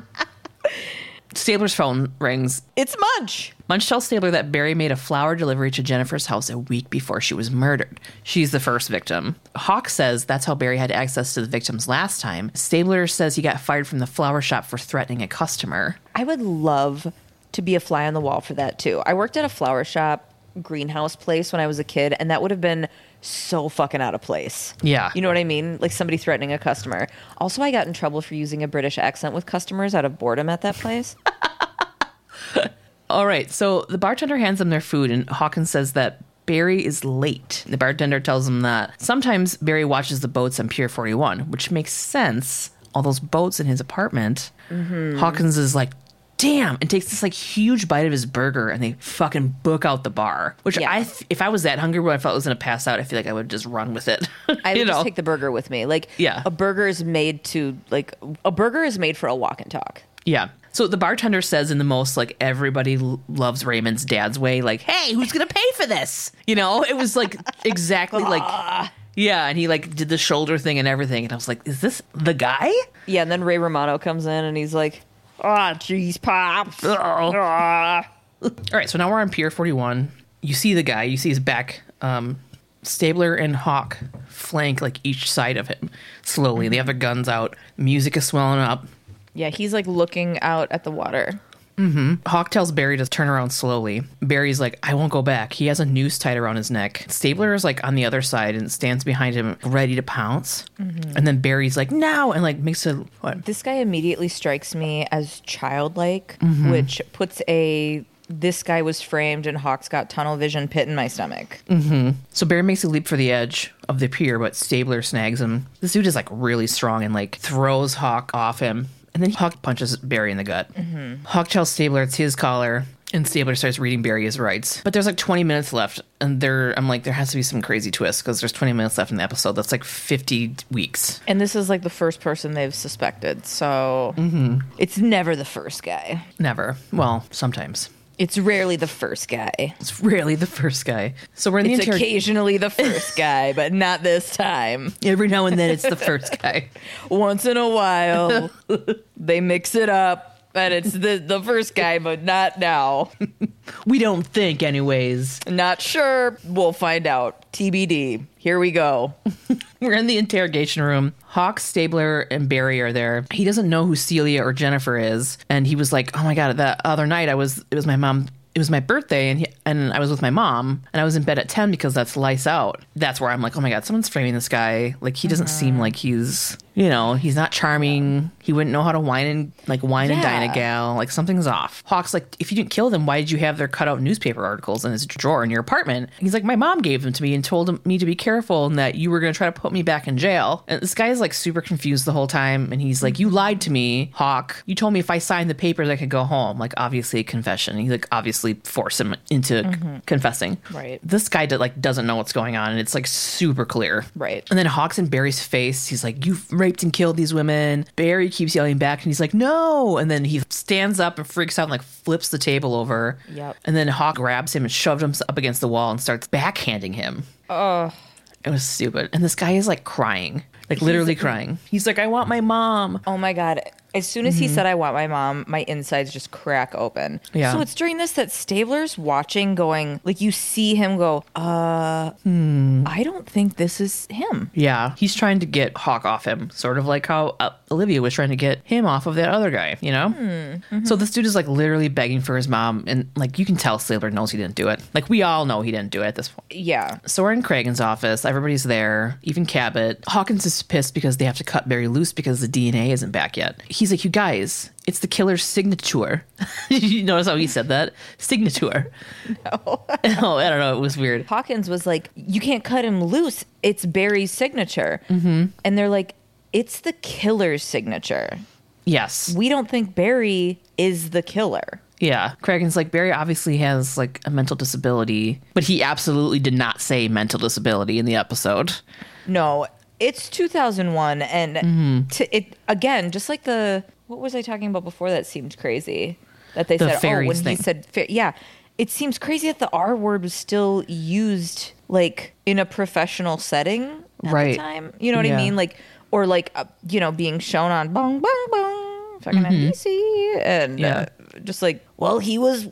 Stabler's phone rings. it's Munch. Munch tells Stabler that Barry made a flower delivery to Jennifer's house a week before she was murdered. She's the first victim. Hawk says that's how Barry had access to the victims last time. Stabler says he got fired from the flower shop for threatening a customer. I would love to be a fly on the wall for that too. I worked at a flower shop greenhouse place when I was a kid, and that would have been so fucking out of place. Yeah. You know what I mean? Like somebody threatening a customer. Also, I got in trouble for using a British accent with customers out of boredom at that place. All right, so the bartender hands them their food, and Hawkins says that Barry is late. The bartender tells him that sometimes Barry watches the boats on Pier 41, which makes sense. All those boats in his apartment. Mm-hmm. Hawkins is like, damn, and takes this like huge bite of his burger, and they fucking book out the bar. Which Yeah. I, th- if I was that hungry, when I felt I was gonna pass out, I feel like I would just run with it. I would know? just take the burger with me. Like, Yeah. a burger is made to like a burger is made for a walk and talk. Yeah. So the bartender says in the most like everybody loves Raymond's dad's way, like, "Hey, who's gonna pay for this?" You know, it was like exactly like, yeah, and he like did the shoulder thing and everything, and I was like, "Is this the guy?" Yeah, and then Ray Romano comes in and he's like, "Ah, jeez, pops." Oh. Ah." All right, so now we're on Pier Forty One. You see the guy, you see his back. Um, Stabler and Hawk flank like each side of him slowly. They have their guns out. Music is swelling up. Yeah, he's like looking out at the water. Mm-hmm. Hawk tells Barry to turn around slowly. Barry's like, I won't go back. He has a noose tied around his neck. Stabler is like on the other side and stands behind him, ready to pounce. Mm-hmm. And then Barry's like, now, and like makes a what? This guy immediately strikes me as childlike, Mm-hmm. which puts a this guy was framed and Hawk's got tunnel vision pit in my stomach. Mm-hmm. So Barry makes a leap for the edge of the pier, but Stabler snags him. This dude is like really strong and like throws Hawk off him. And then Hawk punches Barry in the gut. Hawk tells Stabler it's his collar, and Stabler starts reading Barry his rights. But there's like 20 minutes left, and there I'm like, there has to be some crazy twist because there's 20 minutes left in the episode. That's like 50 weeks. And this is like the first person they've suspected, so Mm-hmm. it's never the first guy. Never. Well, sometimes. It's rarely the first guy. It's rarely the first guy. So we're in the It's occasionally the first guy, but not this time. Every now and then it's the first guy. Once in a while, they mix it up. And it's the, the first guy, but not now. We don't think, anyways. Not sure. We'll find out. TBD. Here we go. We're in the interrogation room. Hawk, Stabler, and Barry are there. He doesn't know who Celia or Jennifer is, and he was like, "Oh my god, that other night I was it was my mom." It was my birthday, and he, and I was with my mom, and I was in bed at ten because that's lice out. That's where I'm like, oh my god, someone's framing this guy. Like he doesn't seem uh-huh. like he's You know, he's not charming. He wouldn't know how to wine and like wine and dine a gal. Like something's off. Hawk's like, if you didn't kill them, why did you have their cutout newspaper articles in his drawer in your apartment? He's like, my mom gave them to me and told me to be careful and that you were going to try to put me back in jail. And this guy is like super confused the whole time. And he's like, you lied to me, Hawk. You told me if I signed the papers, I could go home. Like obviously a confession. He like obviously forced him into c- mm-hmm. confessing. Right. This guy did, like doesn't know what's going on, and it's like super clear. Right. And then Hawks in Barry's face, he's like, You've raped and killed these women. Barry keeps yelling back, and he's like, No. And then he stands up and freaks out and like flips the table over. Yep. And then Hawk grabs him and shoves him up against the wall and starts backhanding him. Oh, It was stupid. And this guy is like crying, like literally crying. He's like, I want my mom. oh my god! As soon as he said, "I want my mom," my insides just crack open. Yeah. So it's during this that Stabler's watching, going like you see him go, "Uh, Hmm. I don't think this is him." Yeah. He's trying to get Hawk off him, sort of like how uh, Olivia was trying to get him off of that other guy, you know? So this dude is like literally begging for his mom. And like you can tell Stabler knows he didn't do it. Like we all know he didn't do it at this point. Yeah. So we're in Cragen's office. Everybody's there, even Cabot. Hawkins is pissed because they have to cut Barry loose because the DNA isn't back yet. He's like, You guys, it's the killer's signature. you notice how he said that? Signature. No. oh, I don't know. It was weird. Hawkins was like, "You can't cut him loose. It's Barry's signature." Mm-hmm. And they're like, "It's the killer's signature. Yes. We don't think Barry is the killer." Yeah. Cragen's like, Barry obviously has like a mental disability, but he absolutely did not say mental disability in the episode. No, it's 2001, and Mm-hmm. to, it again, just like the what was I talking about before? That seemed crazy. That they The said, oh, when thing. he said, yeah, it seems crazy that the R word was still used like in a professional setting at Right. the time. You know what Yeah. I mean? Like, or like, uh, you know, being shown on bong bong bong, fucking NBC, and Mm-hmm. Yeah. uh, just like, well, he was,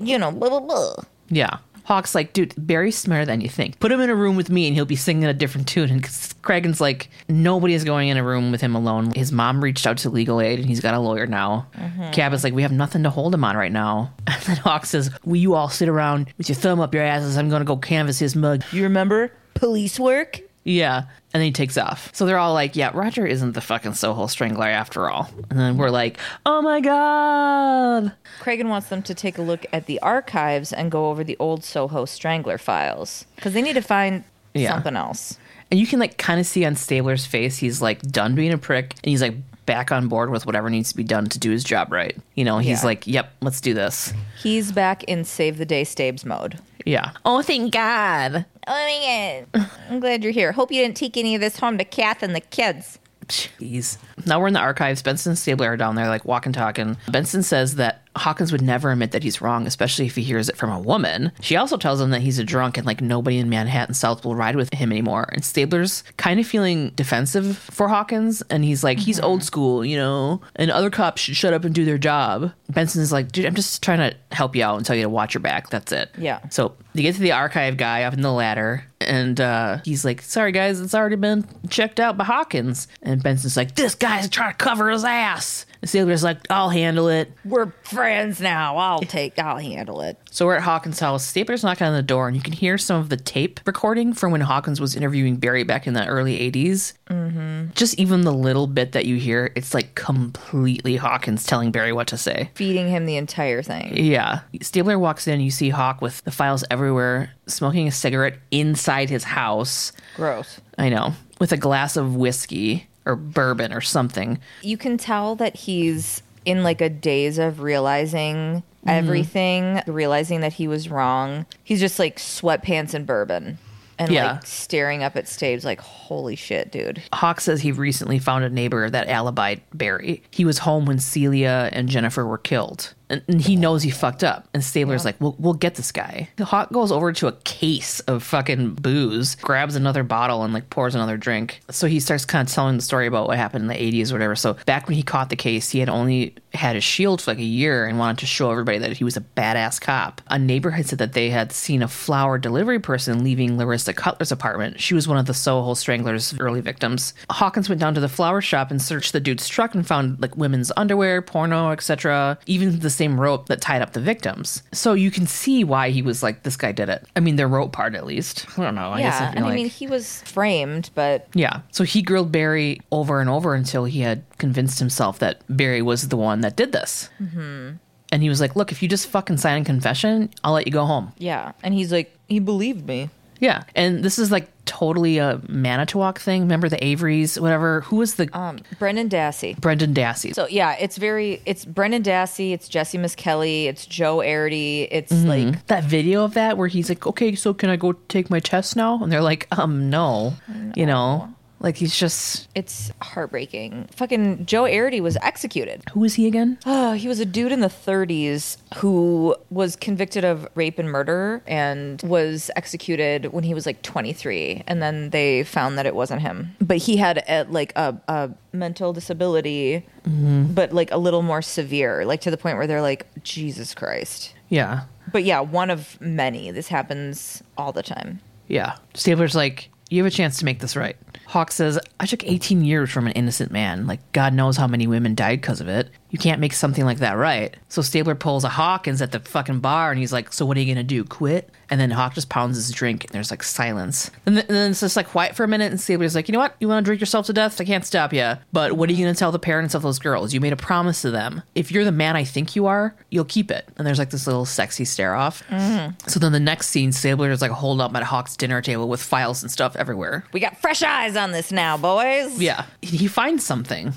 you know, blah blah blah. Yeah. Hawk's like, dude, Barry's smarter than you think. Put him in a room with me and he'll be singing a different tune. And Cragen's like, nobody is going in a room with him alone. His mom reached out to legal aid and he's got a lawyer now. Mm-hmm. Cab is like, we have nothing to hold him on right now. And then Hawk says, will you all sit around with your thumb up your asses? I'm going to go canvass his mug. You remember police work? Yeah. And then he takes off. So they're all like, yeah, Roger isn't the fucking Soho Strangler after all. And then we're like, oh my God. Cragen wants them to take a look at the archives and go over the old Soho Strangler files because they need to find Yeah. something else. And you can like kind of see on Stabler's face, he's like done being a prick and he's like back on board with whatever needs to be done to do his job right. You know, he's Yeah. like, yep, let's do this. He's back in save the day Stabes mode. Yeah. Oh, thank God. Oh my god! I'm glad you're here. Hope you didn't take any of this home to Kath and the kids. Jeez. Now we're in the archives. Benson and Stabler are down there, like walking, talking. Benson says that Hawkins would never admit that he's wrong, especially if he hears it from a woman. She also tells him that he's a drunk and like nobody in Manhattan South will ride with him anymore. And Stabler's kind of feeling defensive for Hawkins, and he's like, he's old school, you know, and other cops should shut up and do their job. Benson's like, dude, I'm just trying to help you out and tell you to watch your back. That's it. Yeah. So they get to the archive guy up in the ladder, and uh, he's like, "Sorry guys, it's already been checked out by Hawkins." And Benson's like, "This guy's trying to cover his ass." And Stabler's like, "I'll handle it." We're friends now. I'll take. I'll handle it. So we're at Hawkins' house. Stabler's knocking on the door, and you can hear some of the tape recording from when Hawkins was interviewing Barry back in the early 80s. Mm-hmm. Just even the little bit that you hear, it's like completely Hawkins telling Barry what to say. Feeding him the entire thing. Yeah. Stabler walks in, you see Hawk with the files everywhere, smoking a cigarette inside his house. Gross. I know. With a glass of whiskey or bourbon or something. You can tell that he's in like a daze of realizing mm-hmm. everything, realizing that he was wrong. He's just like sweatpants and bourbon. And Yeah. like staring up at Stabes like, holy shit, dude. Hawk says he recently found a neighbor that alibied Barry. He was home when Celia and Jennifer were killed. And, and he knows he fucked up. And Stabler's like, we'll, we'll get this guy. Hawk goes over to a case of fucking booze, grabs another bottle, and like pours another drink. So he starts kind of telling the story about what happened in the 80s or whatever. So back when he caught the case, he had only had his shield for like a year and wanted to show everybody that he was a badass cop. A neighbor had said that they had seen a flower delivery person leaving Larissa Cutler's apartment. She was one of the Soho Strangler's early victims. Hawkins went down to the flower shop and searched the dude's truck and found like women's underwear, porno, etc. Even the same same rope that tied up the victims. So you can see why he was like, this guy did it. I mean, the rope part at least. I don't know. I guess yeah, I and feel I mean, he was framed, but yeah. So he grilled Barry over and over until he had convinced himself that Barry was the one that did this. Mm-hmm. And he was like, look, if you just fucking sign a confession, I'll let you go home. yeah. And he's like, he believed me. Yeah. And this is like totally a Manitowoc thing. Remember the Averys, whatever? Who was the Um, Brendan Dassey. Brendan Dassey? So yeah, it's very it's Brendan Dassey, it's Jessie Misskelley, it's Joe Arridy, it's like that video of that where he's like, okay, so can I go take my test now? And they're like, um, no. You know, like he's just, it's heartbreaking. Fucking Joe Arridy was executed. who is he again? Oh, he was a dude in the 30s who was convicted of rape and murder and was executed when he was like 23. And then they found that it wasn't him. But he had a, like a, a mental disability, mm-hmm. but like a little more severe, like to the point where they're like, Jesus Christ. Yeah. But yeah, one of many. This happens all the time. Yeah. Stabler's like, you have a chance to make this right. Hawk says, I took 18 years from an innocent man. Like, God knows how many women died because of it. You can't make something like that right. So Stabler pulls a Hawkins at the fucking bar and he's like, So what are you to do? Quit? And then Hawk just pounds his drink and there's like silence. And, th- and then it's just like quiet for a minute and Stabler's like, You know what? You want to drink yourself to death? I can't stop you. But what are you to tell the parents of those girls? You made a promise to them. If you're the man I think you are, you'll keep it. And there's like this little sexy stare off. Mm-hmm. So then the next scene, Stabler is like holed up at Hawk's dinner table with files and stuff everywhere. We got fresh eyes on this now, boys. Yeah. He finds something.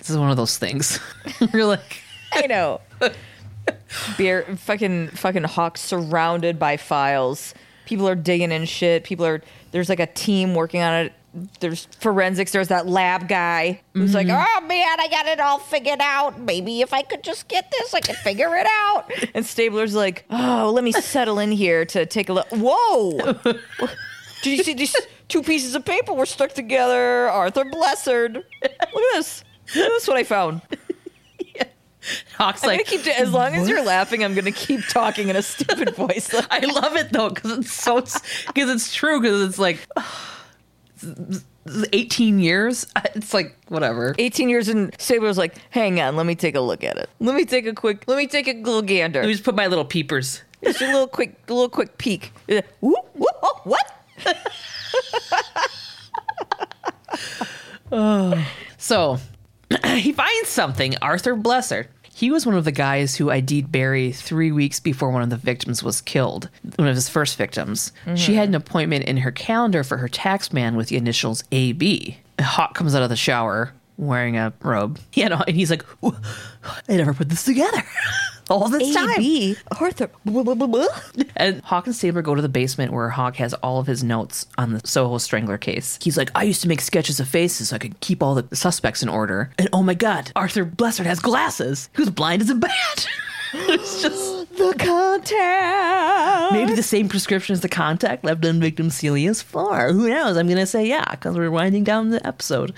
This is one of those things. You're like, I know. Beer, fucking, fucking Hawk surrounded by files. People are digging in shit. People are. There's like a team working on it. There's forensics. There's that lab guy who's like, mm-hmm. "Oh man, I got it all figured out. Maybe if I could just get this, I could figure it out." And Stabler's like, "Oh, let me settle in here to take a look." Whoa! Did you see these two pieces of paper were stuck together? Arthur Blessard. Look at this. This. What I found. Hawk's I'm like, keep as long as you're laughing. I'm gonna keep talking in a stupid voice. I love it though because it's so because it's true because it's like it's 18 years. It's like whatever. 18 years and Saber was like, "Hang on, let me take a look at it. Let me take a quick. Let me take a little gander. Let me just put my little peepers. Just a little quick, a little quick peek. Whoop, whoop, oh, what? So he finds something. Arthur Blessard. He was one of the guys who ID'd Barry three weeks before one of the victims was killed, one of his first victims. She mm-hmm. had an appointment in her calendar for her tax man with the initials AB. Hawk comes out of the shower wearing a robe. He had, and he's like, I never put this together all this time. AB Arthur. blah, blah. And Hawk and Stabler go to the basement where Hawk has all of his notes on the Soho Strangler case. He's like, I used to make sketches of faces so I could keep all the suspects in order. And oh my god, Arthur Blessard has glasses. Who's blind as a bat. it's just The contact. maybe the same prescription as the contact left on victim Celia's floor. Who knows? I'm gonna say yeah because we're winding down the episode.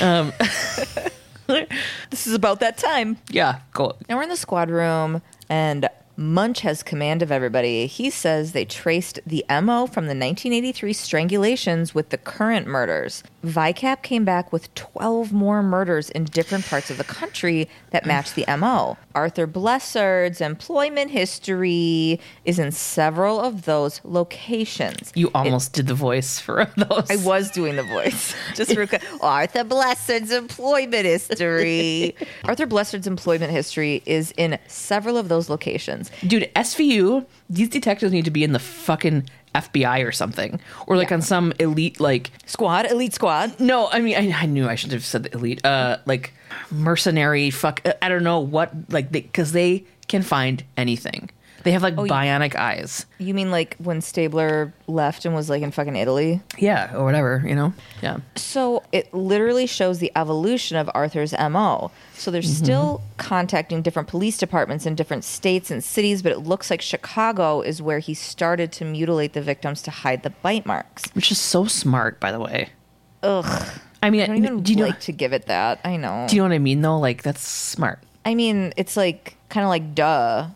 Um, This is about that time. yeah, go. Now we're in the squad room, and Munch has command of everybody. He says they traced the MO from the 1983 strangulations with the current murders. VICAP came back with 12 more murders in different parts of the country that match the MO. Arthur Blessard's employment history is in several of those locations. You almost did the voice for those. I was doing the voice. Just. Arthur Blessard's employment history. Arthur Blessard's employment history is in several of those locations. Dude, SVU, these detectives need to be in the fucking FBI or something. Or like on some elite, like, Squad, elite squad. no, I mean, I, I knew I should have said the elite, uh, like mercenary, fuck, I don't know what, like, because they, can find anything. They have like Oh, you- bionic eyes. You mean like when Stabler left and was like in fucking Italy? Yeah, or whatever, you know? Yeah. So it literally shows the evolution of Arthur's MO. So they're mm-hmm. still contacting different police departments in different states and cities, but it looks like Chicago is where he started to mutilate the victims to hide the bite marks. Which is so smart, by the way. Ugh. I mean, I don't even do you know? like to give it that. I know. do you know what I mean, though? Like, that's smart. I mean, it's like kind of like duh.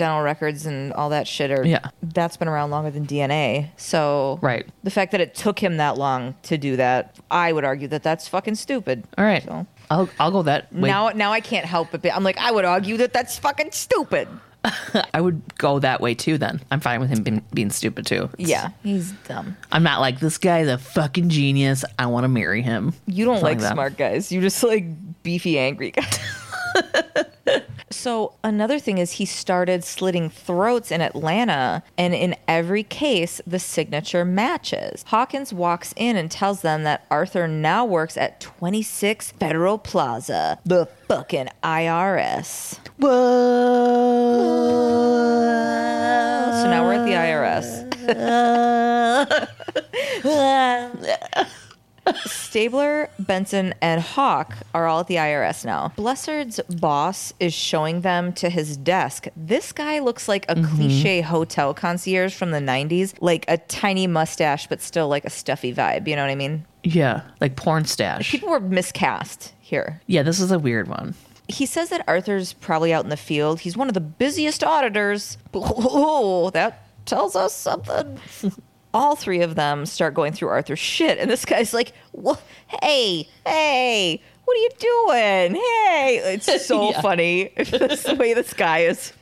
Dental records and all that shit are Yeah. that's been around longer than DNA. So Right. the fact that it took him that long to do that, I would argue that that's fucking stupid. All right. So I'll I'll go that way. Now, now I can't help it. but I'm like, I would argue that that's fucking stupid. I would go that way too. Then I'm fine with him being, being stupid too. It's- Yeah, he's dumb. I'm not like this guy's a fucking genius. I want to marry him. You don't Something like that. smart guys. You just like beefy, angry guys. so another thing is he started slitting throats in Atlanta, and in every case, the signature matches. Hawkins walks in and tells them that Arthur now works at 26 Federal Plaza, the fucking IRS. Whoa. So now we're at the IRS. Stabler, Benson, and Hawk are all at the IRS now. Blessard's boss is showing them to his desk. This guy looks like a mm-hmm. cliche hotel concierge from the 90s, like a tiny mustache, but still like a stuffy vibe. You know what I mean? Yeah, like porn stash. People were miscast here. Yeah, this is a weird one. He says that Arthur's probably out in the field. He's one of the busiest auditors. Oh, that tells us something. All three of them start going through Arthur's shit, and this guy's like, "Wha- "Hey, hey, what are you doing? Hey!" It's so Yeah. funny the way this guy is.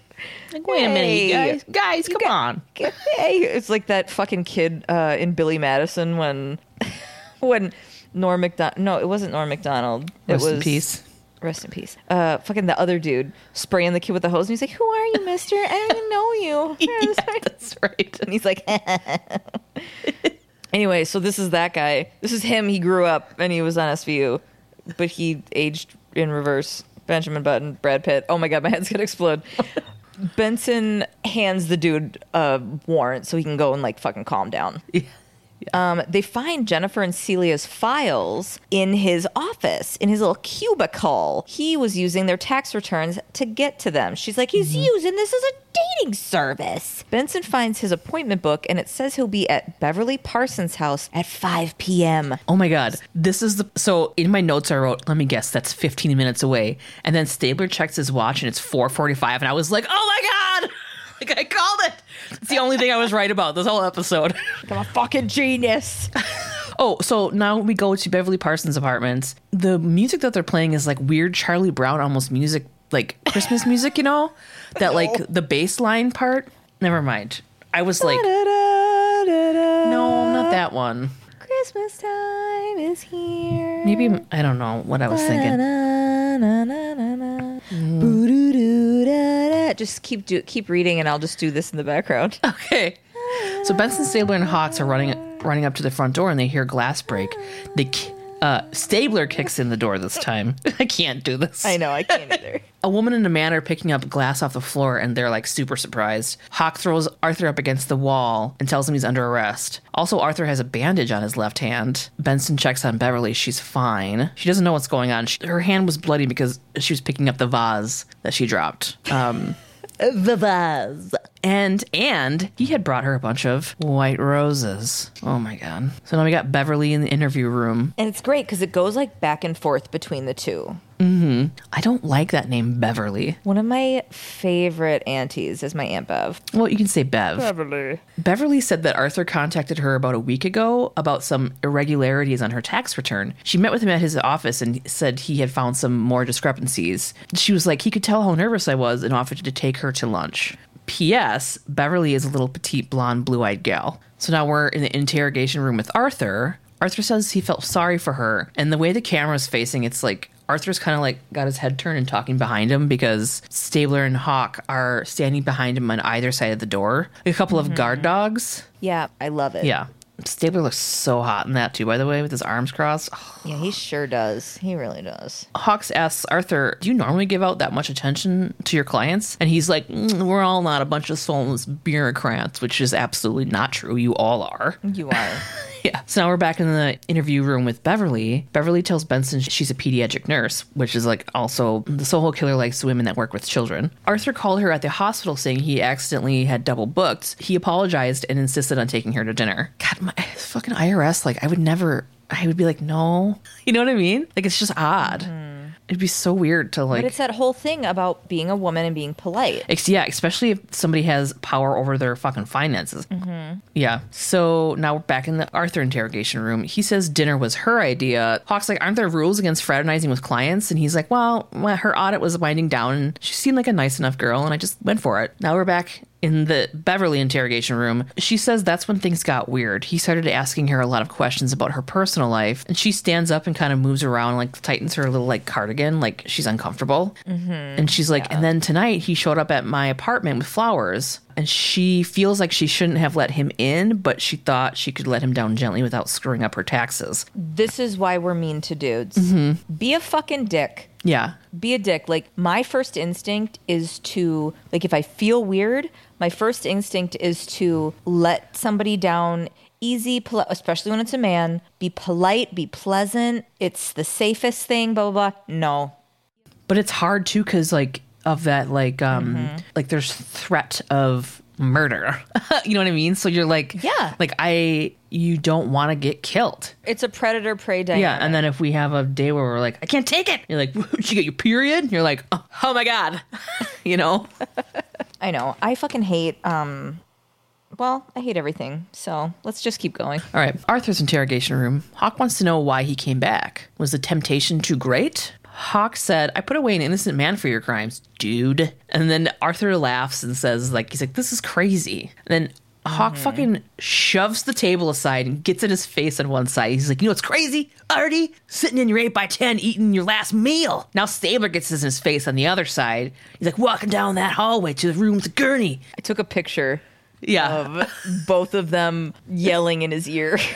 Like, wait a minute, you Hey, guys, guys, come on. Hey, it's like that fucking kid uh, in Billy Madison when when Norm Macdonald. No, it wasn't Norm Macdonald. It Rest was in peace. Rest in peace. Uh, fucking the other dude spraying the kid with the hose, and he's like, "Who are you, Mister? I don't even know you." yeah, that's right. and he's like, anyway, so this is that guy. This is him. He grew up and he was on SVU, but he aged in reverse. Benjamin Button, Brad Pitt. Oh my god, my head's gonna explode. Benson hands the dude a warrant so he can go and like fucking calm down. Um, they find Jennifer and Celia's files in his office, in his little cubicle. He was using their tax returns to get to them. She's like, he's using this as a dating service. Benson finds his appointment book, and it says he'll be at Beverly Parsons' house at 5 p.m. Oh my god, this is the so in my notes I wrote. Let me guess, that's 15 minutes away. And then Stabler checks his watch and it's 4:45, and I was like, oh my god, like I called it. It's the only thing I was right about this whole episode. I'm a fucking genius. Oh, so now we go to Beverly Parsons' apartments. The music that they're playing is like weird Charlie Brown almost music, like Christmas music, you know? That like the bass line part. Never mind. I was like, no, not that one. Christmas time is here. Maybe I don't know what I was thinking. Mm. Boo-doo-doo-da-da. Just keep do keep reading, and I'll just do this in the background. Okay. So Benson, Stabler, and Hawks are running running up to the front door, and they hear glass break. They uh, Stabler kicks in the door this time. I can't do this. I know I can't either. A woman and a man are picking up glass off the floor, and they're like super surprised. Hawk throws Arthur up against the wall and tells him he's under arrest. Also, Arthur has a bandage on his left hand. Benson checks on Beverly. She's fine. She doesn't know what's going on. She, her hand was bloody because she was picking up the vase that she dropped. Um, the vase. and and he had brought her a bunch of white roses. Oh my god! So now we got Beverly in the interview room. And it's great because it goes like back and forth between the two. Mm-hmm. I don't like that name, Beverly. One of my favorite aunties is my Aunt Bev. Well, you can say Bev. Beverly. Beverly said that Arthur contacted her about a week ago about some irregularities on her tax return. She met with him at his office and said he had found some more discrepancies. She was like, he could tell how nervous I was and offered to take her to lunch. P.S. Beverly is a little petite, blonde, blue eyed gal. So now we're in the interrogation room with Arthur. Arthur says he felt sorry for her, and the way the camera's facing, it's like Arthur's kind of like got his head turned and talking behind him because Stabler and Hawk are standing behind him on either side of the door. A couple of guard dogs. Yeah, I love it. Yeah. Stabler looks so hot in that too, by the way, with his arms crossed. Yeah, he sure does. He really does. Hawks asks Arthur, Do you normally give out that much attention to your clients? And he's like, "Mm, We're all not a bunch of soulless bureaucrats, which is absolutely not true. You all are. You are. Yeah. So now we're back in the interview room with Beverly. Beverly tells Benson she's a pediatric nurse, which is like also the Soho killer likes women that work with children. Arthur called her at the hospital saying he accidentally had double booked. He apologized and insisted on taking her to dinner. God, my fucking IRS, like I would never I would be like, no. You know what I mean? Like it's just odd. Mm-hmm. It'd be so weird to like. But it's that whole thing about being a woman and being polite. Ex- yeah, especially if somebody has power over their fucking finances. Mm-hmm. Yeah. So now we're back in the Arthur interrogation room. He says dinner was her idea. Hawk's like, aren't there rules against fraternizing with clients? And he's like, well, well, her audit was winding down and she seemed like a nice enough girl and I just went for it. Now we're back in the Beverly interrogation room, she says that's when things got weird. He started asking her a lot of questions about her personal life, and she stands up and kind of moves around, like tightens her little like cardigan, like she's uncomfortable. Mm-hmm. And she's like, and then tonight he showed up at my apartment with flowers, and she feels like she shouldn't have let him in, but she thought she could let him down gently without screwing up her taxes. This is why we're mean to dudes. Mm-hmm. Be a fucking dick. Yeah. Be a dick. Like, my first instinct is to, like, if I feel weird, my first instinct is to let somebody down easy, especially when it's a man. Be polite, be pleasant. It's the safest thing, blah, blah, blah. No. But it's hard too because, like, of that, like, um, like there's threat of murder. you know what I mean? So you're like, Yeah. like I, you don't want to get killed. It's a predator prey dynamic. Yeah, and then if we have a day where we're like, I can't take it, you're like, did you get your period? You're like, oh, oh my god, you know? I know. I fucking hate, um, well, I hate everything. So let's just keep going. All right, Arthur's interrogation room. Hawk wants to know why he came back. Was the temptation too great? Hawk said, I put away an innocent man for your crimes, dude. And then Arthur laughs and says, like, he's like, this is crazy. And then Hawk mm-hmm. fucking shoves the table aside and gets in his face on one side. He's like, you know what's crazy? Artie, sitting in your 8x10 eating your last meal. Now Stabler gets in his face on the other side. He's like, walking down that hallway to the room with gurney. I took a picture Yeah. of both of them yelling in his ear.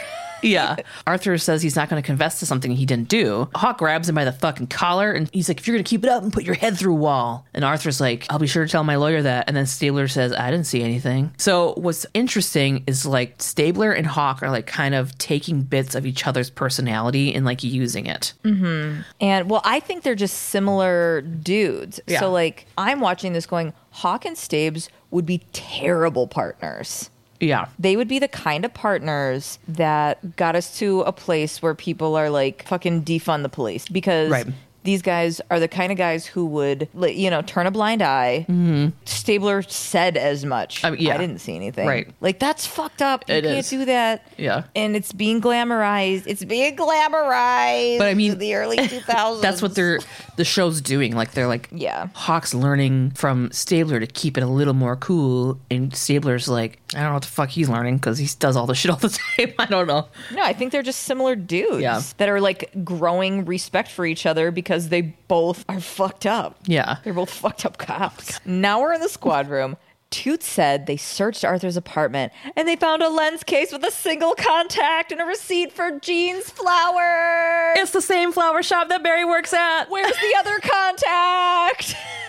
Yeah. Arthur says he's not going to confess to something he didn't do. Hawk grabs him by the fucking collar and he's like, if you're going to keep it up and put your head through a wall. And Arthur's like, I'll be sure to tell my lawyer that. And then Stabler says, I didn't see anything. So what's interesting is like Stabler and Hawk are like kind of taking bits of each other's personality and like using it. Mm-hmm. And well, I think they're just similar dudes. Yeah. So like I'm watching this going, Hawk and Stabes would be terrible partners. Yeah. They would be the kind of partners that got us to a place where people are like fucking defund the police because Right. These guys are the kind of guys who would you know turn a blind eye. Mm-hmm. Stabler said as much. I mean, yeah. I didn't see anything. Right. Like that's fucked up. You It can't is. do that. Yeah. And it's being glamorized. It's being glamorized. But I mean, the early 2000s. That's what they're the show's doing. Like they're like Yeah. Hawk's learning from Stabler to keep it a little more cool, and Stabler's like, I don't know what the fuck he's learning because he does all the shit all the time. I don't know. No, I think they're just similar dudes Yeah. that are like growing respect for each other because they both are fucked up. Yeah. They're both fucked up cops. Oh now we're in the squad room. Toots said they searched Arthur's apartment and they found a lens case with a single contact and a receipt for Jean's flowers. It's the same flower shop that Barry works at. Where's the other contact?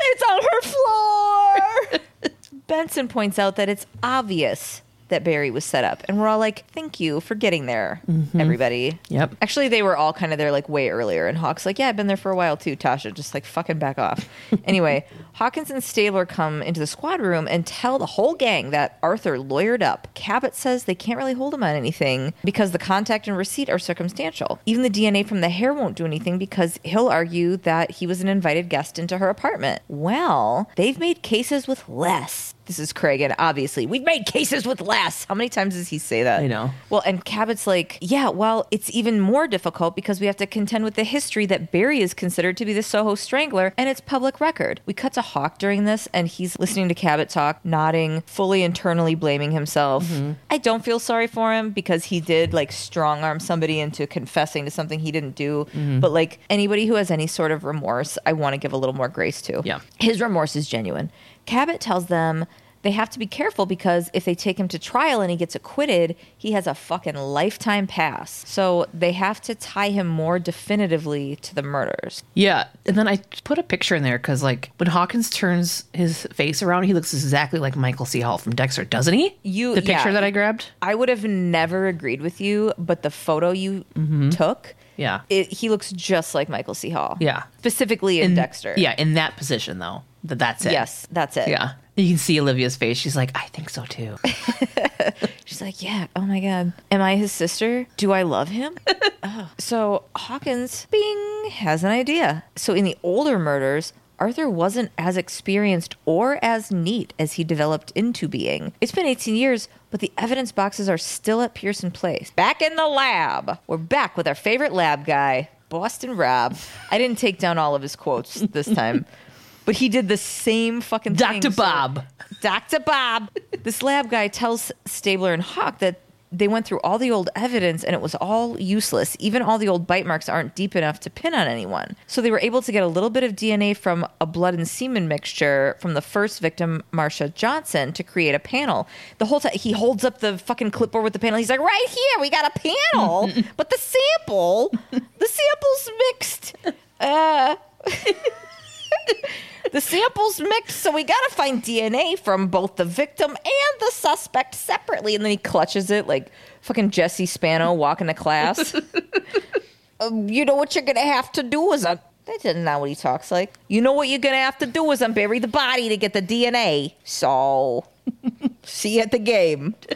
it's on her floor. Benson points out that it's obvious that Barry was set up. And we're all like, thank you for getting there, mm-hmm. everybody. Yep. Actually, they were all kind of there like way earlier. And Hawk's like, yeah, I've been there for a while too, Tasha. Just like fucking back off. anyway, Hawkins and Stabler come into the squad room and tell the whole gang that Arthur lawyered up. Cabot says they can't really hold him on anything because the contact and receipt are circumstantial. Even the DNA from the hair won't do anything because he'll argue that he was an invited guest into her apartment. Well, they've made cases with less. This is Craig, and obviously, we've made cases with less. How many times does he say that? I know. Well, and Cabot's like, yeah, well, it's even more difficult because we have to contend with the history that Barry is considered to be the Soho Strangler, and it's public record. We cut to Hawk during this, and he's listening to Cabot talk, nodding, fully internally blaming himself. Mm-hmm. I don't feel sorry for him because he did like strong arm somebody into confessing to something he didn't do. Mm-hmm. But like anybody who has any sort of remorse, I want to give a little more grace to. Yeah. His remorse is genuine. Cabot tells them they have to be careful because if they take him to trial and he gets acquitted, he has a fucking lifetime pass. So they have to tie him more definitively to the murders. Yeah, and then I put a picture in there because, like, when Hawkins turns his face around, he looks exactly like Michael C. Hall from Dexter, doesn't he? You- the picture yeah. that I grabbed. I would have never agreed with you, but the photo you mm-hmm. took, Yeah, it, he looks just like Michael C. Hall. Yeah. Specifically in, Dexter. Yeah, in that position though. That that's it. Yes, that's it. Yeah, you can see Olivia's face. She's like, I think so too. She's like, yeah, oh my God. Am I his sister? Do I love him? oh. So Hawkins, Bing, has an idea. So in the older murders, Arthur wasn't as experienced or as neat as he developed into being. It's been 18 years, but the evidence boxes are still at Pearson Place. Back in the lab. We're back with our favorite lab guy, Boston Rob. I didn't take down all of his quotes this time. But he did the same fucking thing. Dr. So- Bob. Dr. Bob. this lab guy tells Stabler and Hawk that they went through all the old evidence and it was all useless. Even all the old bite marks aren't deep enough to pin on anyone. So they were able to get a little bit of DNA from a blood and semen mixture from the first victim, Marsha Johnson, to create a panel. The whole time he holds up the fucking clipboard with the panel. He's like, right here, we got a panel, but the sample, the sample's mixed. Uh, the samples mixed, so we gotta find DNA from both the victim and the suspect separately. And then he clutches it like fucking Jesse Spano walking to class. Um, you know what you're gonna have to do is uh, that isn't not what he talks like. You know what you're gonna have to do is unbury the body to get the DNA. So see you at the game.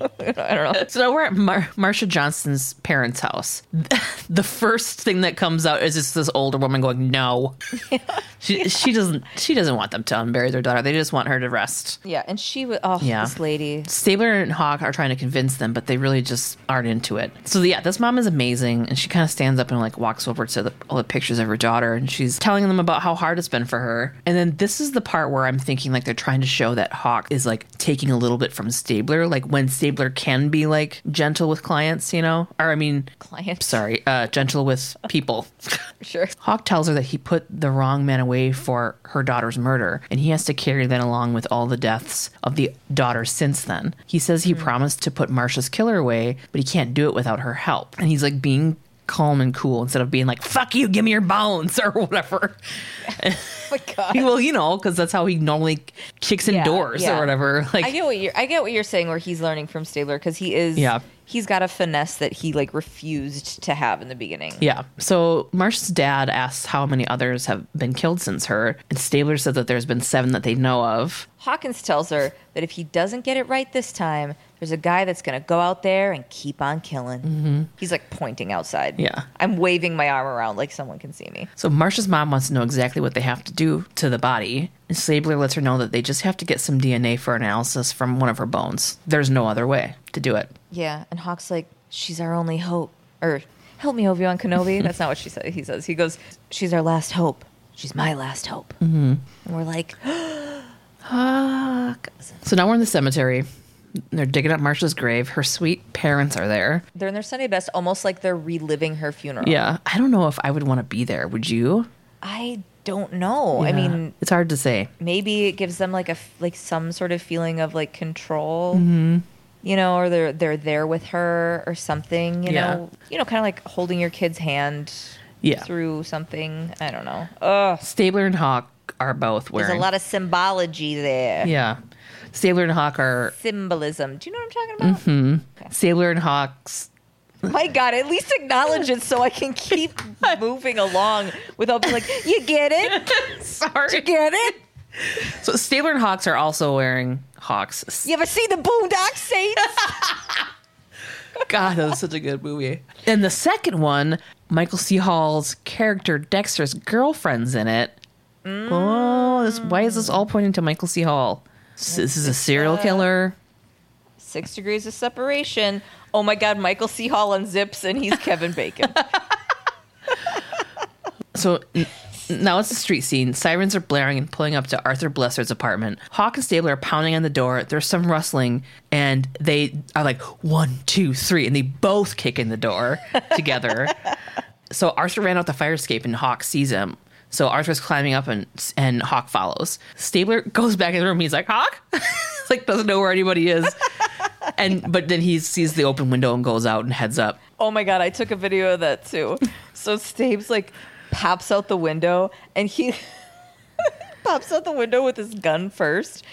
I don't know. So now we're at Mar- Marsha Johnson's parents' house. The first thing that comes out is just this older woman going, "No." she she doesn't she doesn't want them to unbury their daughter. They just want her to rest. Yeah, and she was oh Yeah. this lady. Stabler and Hawk are trying to convince them, but they really just aren't into it. So yeah, this mom is amazing, and she kind of stands up and like walks over to the, all the pictures of her daughter, and she's telling them about how hard it's been for her. And then this is the part where I'm thinking like they're trying to show that Hawk is like taking a little bit from Stabler, like when Stabler can be like gentle with clients, you know, or I mean, Clients. sorry, uh, gentle with people. Sure. Hawk tells her that he put the wrong man away for her daughter's murder, and he has to carry that along with all the deaths of the daughter since then. He says he promised to put Marsha's killer away, but he can't do it without her help. And he's like being calm and cool instead of being like, fuck you, give me your bones, or whatever. Oh my God. well, you know, because that's how he normally kicks in Yeah, doors yeah. or whatever. Like, I get what you're I get what you're saying where he's learning from Stabler because he is Yeah. he's got a finesse that he like refused to have in the beginning. Yeah. So Marsh's dad asks how many others have been killed since her, and Stabler said that there's been seven that they know of. Hawkins tells her that if he doesn't get it right this time, there's a guy that's gonna go out there and keep on killing. He's like pointing outside. Mm-hmm. Yeah. I'm waving my arm around like someone can see me. So Marsha's mom wants to know exactly what they have to do to the body. And Stabler lets her know that they just have to get some DNA for analysis from one of her bones. There's no other way to do it. Yeah, and Hawk's like, she's our only hope. Or help me, Obi Wan Kenobi. That's not what she said. He says. He goes, she's our last hope. She's my last hope. Mm-hmm. And we're like, Hawk. So now we're in the cemetery. They're digging up Marsha's grave. Her sweet parents are there. They're in their Sunday best, almost like they're reliving her funeral. Yeah. I don't know if I would want to be there. Would you? I don't know. I mean, it's hard to say. maybe it gives them like a like some sort of feeling of like control. Mm-hmm. You know, or they're they're there with her or something. You Yeah. know, you know, kind of like holding your kid's hand Yeah. through something. I don't know. Ugh, Stabler and Hawk are both wearing. there's a lot of symbology there. Yeah. Stabler and Hawk are. Symbolism. Do you know what I'm talking about? Mm-hmm. Stabler and Hawk's My God, at least acknowledge it so I can keep moving along without being like, you get it? Sorry. You get it? So Stabler and Hawks are also wearing Hawks. You ever see the Boondock Saints? God, that was such a good movie. And the second one, Michael C. Hall's character Dexter's girlfriend's in it. Mm. Oh, this, why is this all pointing to Michael C. Hall? S- This is a serial uh, killer. Six degrees of separation. Oh my God, Michael C. Hall unzips and he's Kevin Bacon. So n- now it's a street scene. Sirens are blaring and pulling up to Arthur Blessard's apartment. Hawk and Stabler are pounding on the door. There's some rustling, and they are like one, two, three, and they both kick in the door together. So Arthur ran out the fire escape, and Hawk sees him. So Arthur's climbing up, and and Hawk follows. Stabler goes back in the room. He's like, Hawk, like doesn't know where anybody is. And but then he sees the open window and goes out and heads up. oh my God, I took a video of that too. So Stabes like pops out the window and he pops out the window with his gun first.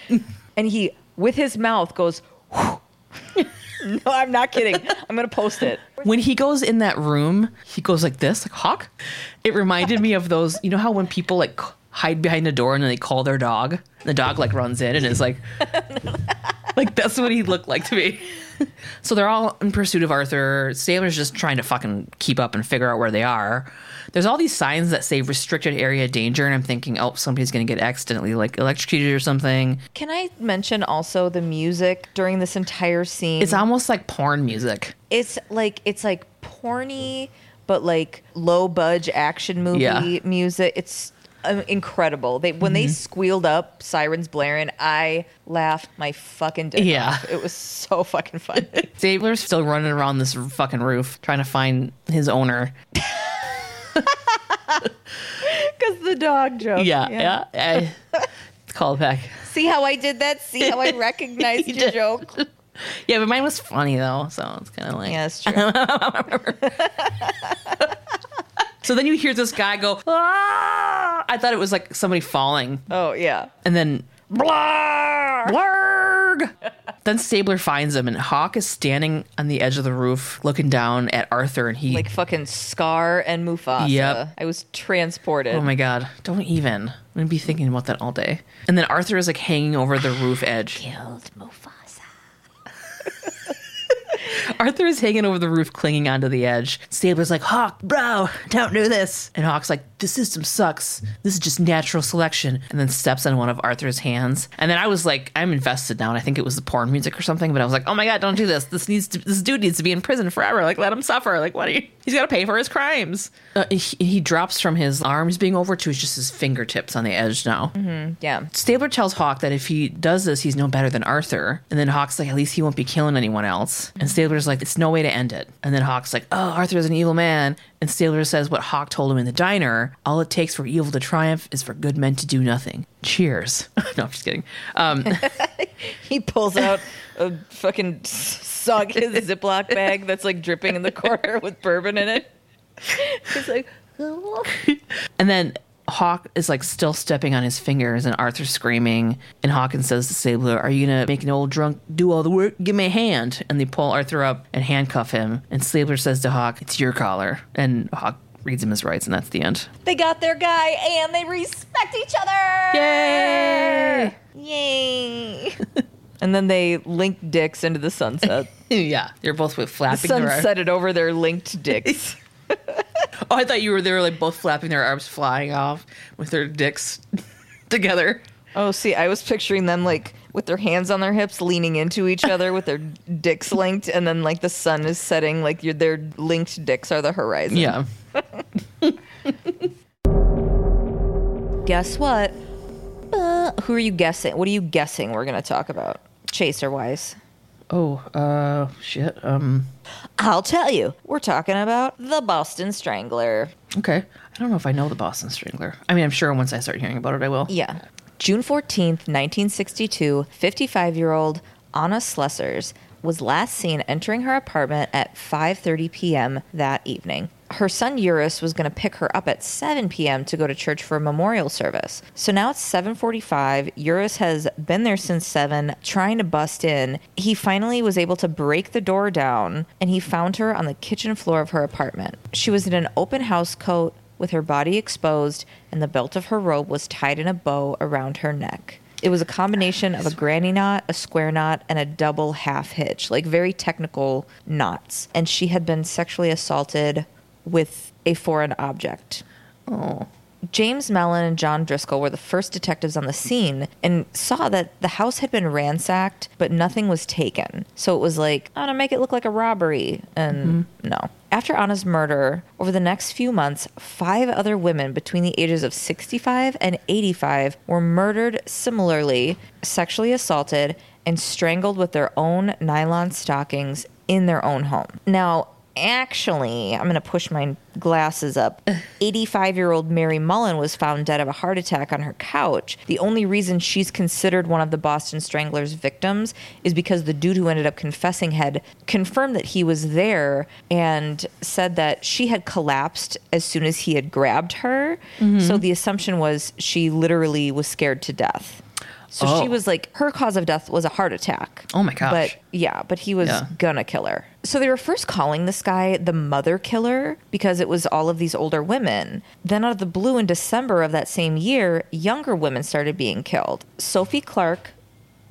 And he, with his mouth, goes, no, I'm not kidding. I'm going to post it. When he goes in that room, he goes like this, like Hawk. It reminded me of those, you know how when people like hide behind a door and then they call their dog, the dog like runs in and is like, like that's what he looked like to me. So they're all in pursuit of Arthur. Stabler's just trying to fucking keep up and figure out where they are. There's all these signs that say restricted area danger, and I'm thinking, oh, somebody's going to get accidentally like electrocuted or something. Can I mention also the music during this entire scene? It's almost like porn music. it's like it's like porny but like low budge action movie Yeah. music it's um, incredible they when Mm-hmm. they squealed up sirens blaring i laughed my fucking dick Yeah. off. it was so fucking fun Stabler's still running around this fucking roof trying to find his owner. because the dog joke Yeah, yeah. I, call it back. see how i did that see how i recognized You your did. joke Yeah, but mine was funny though, so it's kind of like. yeah that's true So then you hear this guy go, ah! I thought it was like somebody falling. oh yeah And then, Blarg! Blarg! then Stabler finds him, and Hawk is standing on the edge of the roof looking down at Arthur, and he. like fucking scar and mufasa Yep. i was transported Oh my god, don't even. I'm gonna be thinking about that all day. And then Arthur is like hanging over the roof edge. killed mufasa Arthur is hanging over the roof, clinging onto the edge. Stabler's like, Hawk, bro, don't do this. And Hawk's like, the system sucks. This is just natural selection. And then steps on one of Arthur's hands. And then I was like, I'm invested now. And I think it was the porn music or something. But I was like, oh my god, don't do this. This needs to. This dude needs to be in prison forever. Like, let him suffer. Like, what? Are you? He's got to pay for his crimes. Uh, he, he drops from his arms being over to just his fingertips on the edge now. yeah Stabler tells Hawk that if he does this, he's no better than Arthur. And then Hawk's like, at least he won't be killing anyone else. And Stabler's like, it's no way to end it. And then Hawk's like, oh, Arthur's an evil man. And Stabler says what Hawk told him in the diner all it takes for evil to triumph is for good men to do nothing. Cheers. no, I'm just kidding. Um, He pulls out a fucking suck his Ziploc bag that's like dripping in the corner with bourbon in it. He's like, and then Hawk is like still stepping on his fingers, and Arthur's screaming. And Hawkins says to Stabler, Are you gonna make an old drunk do all the work? Give me a hand. And they pull Arthur up and handcuff him. And Stabler says to Hawk, It's your collar. And Hawk reads him his rights, and that's the end. they got their guy and they respect each other. Yay! Yay. and then they link dicks into the sunset. yeah, they're both The flapping sun their arms. set it over their linked dicks. Oh, I thought you were they were like both flapping their arms, flying off with their dicks together. Oh, see, I was picturing them like with their hands on their hips, leaning into each other with their dicks linked, and then like the sun is setting, like your, their linked dicks are the horizon. Yeah. Guess what? Uh, who are you guessing? What are you guessing we're going to talk about? Chaser wise. Oh, uh, shit. Um, I'll tell you. We're talking about the Boston Strangler. okay. I don't know if I know the Boston Strangler. I mean, I'm sure once I start hearing about it, I will. Yeah. June 14th, 1962, 55 year old Anna Slesers was last seen entering her apartment at 5:30 p.m. that evening. Her son Juris was going to pick her up at 7 p.m. to go to church for a memorial service. So now it's 7:45. Juris has been there since 7 trying to bust in. He finally was able to break the door down and he found her on the kitchen floor of her apartment. She was in an open house coat with her body exposed and the belt of her robe was tied in a bow around her neck. It was a combination of a granny knot, a square knot, and a double half hitch, like very technical knots. And she had been sexually assaulted with a foreign object. Oh. James Mellon and John Driscoll were the first detectives on the scene and saw that the house had been ransacked, but nothing was taken. So it was like, I'm gonna make it look like a robbery. And mm-hmm. no. After Anna's murder, over the next few months, five other women between the ages of 65 and 85 were murdered similarly, sexually assaulted, and strangled with their own nylon stockings in their own home. Now, actually, I'm going to push my glasses up. 85 year old Mary Mullen was found dead of a heart attack on her couch. The only reason she's considered one of the Boston Strangler's victims is because the dude who ended up confessing had confirmed that he was there and said that she had collapsed as soon as he had grabbed her. Mm-hmm. So the assumption was she literally was scared to death. So she Oh. was like, her cause of death was a heart attack. Oh my gosh. But yeah, but he was Yeah. gonna kill her. So they were first calling this guy the mother killer because it was all of these older women. Then out of the blue in December of that same year, younger women started being killed. Sophie Clark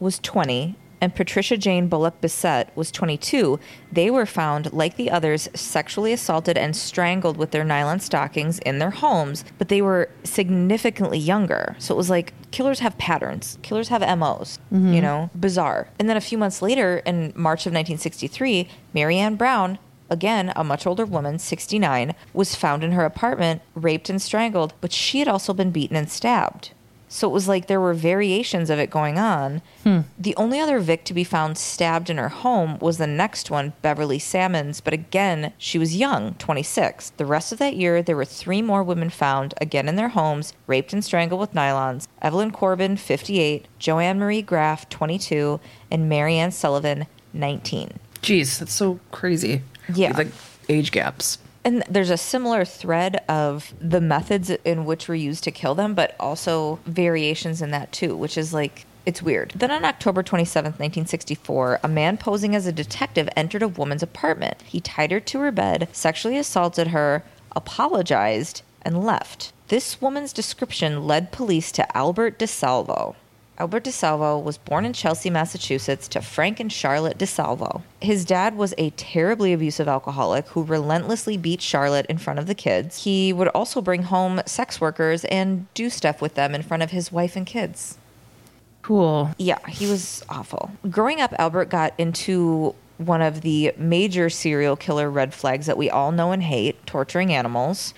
was 20 and Patricia Jane Bullock Bissette was 22. They were found, like the others, sexually assaulted and strangled with their nylon stockings in their homes, but they were significantly younger. So it was like killers have patterns, killers have MOs, mm-hmm. you know, bizarre. And then a few months later, in March of 1963, Marianne Brown again, a much older woman, 69, was found in her apartment, raped and strangled, but she had also been beaten and stabbed. So it was like there were variations of it going on. Hmm. The only other Vic to be found stabbed in her home was the next one, Beverly Samans, but again, she was young, 26. The rest of that year, there were three more women found, again in their homes, raped and strangled with nylons Evelyn Corbin, 58, Joanne Marie Graff, 22, and Marianne Sullivan, 19. Jeez, that's so crazy. Yeah. Like age gaps. And there's a similar thread of the methods in which were used to kill them, but also variations in that too, which is like, it's weird. Then on October 27th, 1964, a man posing as a detective entered a woman's apartment. He tied her to her bed, sexually assaulted her, apologized, and left. This woman's description led police to Albert DeSalvo. Albert DeSalvo was born in Chelsea, Massachusetts, to Frank and Charlotte DeSalvo. His dad was a terribly abusive alcoholic who relentlessly beat Charlotte in front of the kids. He would also bring home sex workers and do stuff with them in front of his wife and kids. Cool. Yeah, he was awful. Growing up, Albert got into one of the major serial killer red flags that we all know and hate torturing animals.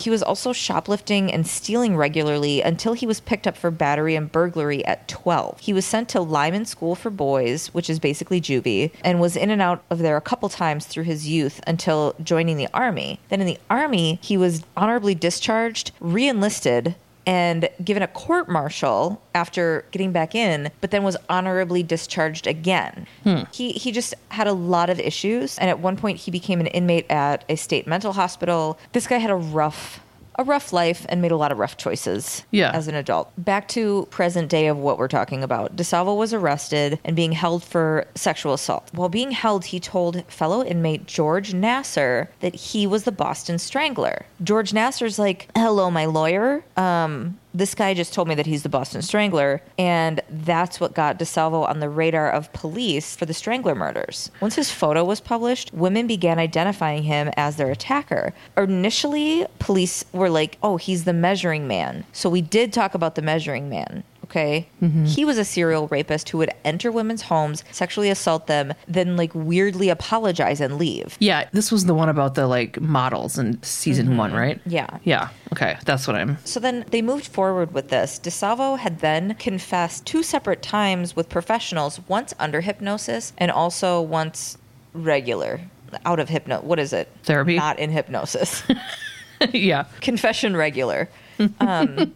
He was also shoplifting and stealing regularly until he was picked up for battery and burglary at 12. He was sent to Lyman School for Boys, which is basically juvie, and was in and out of there a couple times through his youth until joining the army. Then in the army, he was honorably discharged, re enlisted, and given a court martial after getting back in, but then was honorably discharged again. Hmm. He he just had a lot of issues, and at one point he became an inmate at a state mental hospital. This guy had a rough a rough life and made a lot of rough choices Yeah. as an adult. Back to present day of what we're talking about. DeSalvo was arrested and being held for sexual assault. While being held, he told fellow inmate George Nassar that he was the Boston Strangler. George Nassar's like, "Hello, my lawyer. Um, this guy just told me that he's the Boston Strangler, and that's what got DeSalvo on the radar of police for the Strangler murders. Once his photo was published, women began identifying him as their attacker. Initially, police were like, "Oh, he's the measuring man." So we did talk about the measuring man. Okay. He was a serial rapist who would enter women's homes, sexually assault them, then like weirdly apologize and leave. Yeah, this was the one about the like models in season one, right? Yeah. Yeah. Okay, that's what I'm. So then they moved forward with this. DeSalvo had then confessed two separate times with professionals, once under hypnosis and also once regular, out of hypno. What is it? Therapy? Not in hypnosis. yeah. Confession regular. Um,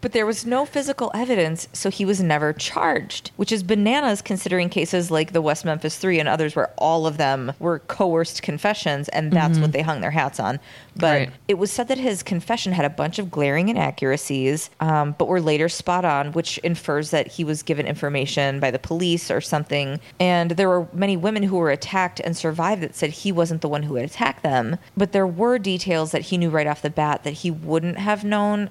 but there was no physical evidence, so he was never charged, which is bananas considering cases like the West Memphis Three and others where all of them were coerced confessions and that's mm-hmm. what they hung their hats on. But Right. it was said that his confession had a bunch of glaring inaccuracies, um, but were later spot on, which infers that he was given information by the police or something. And there were many women who were attacked and survived that said he wasn't the one who had attacked them. But there were details that he knew right off the bat that he wouldn't have known,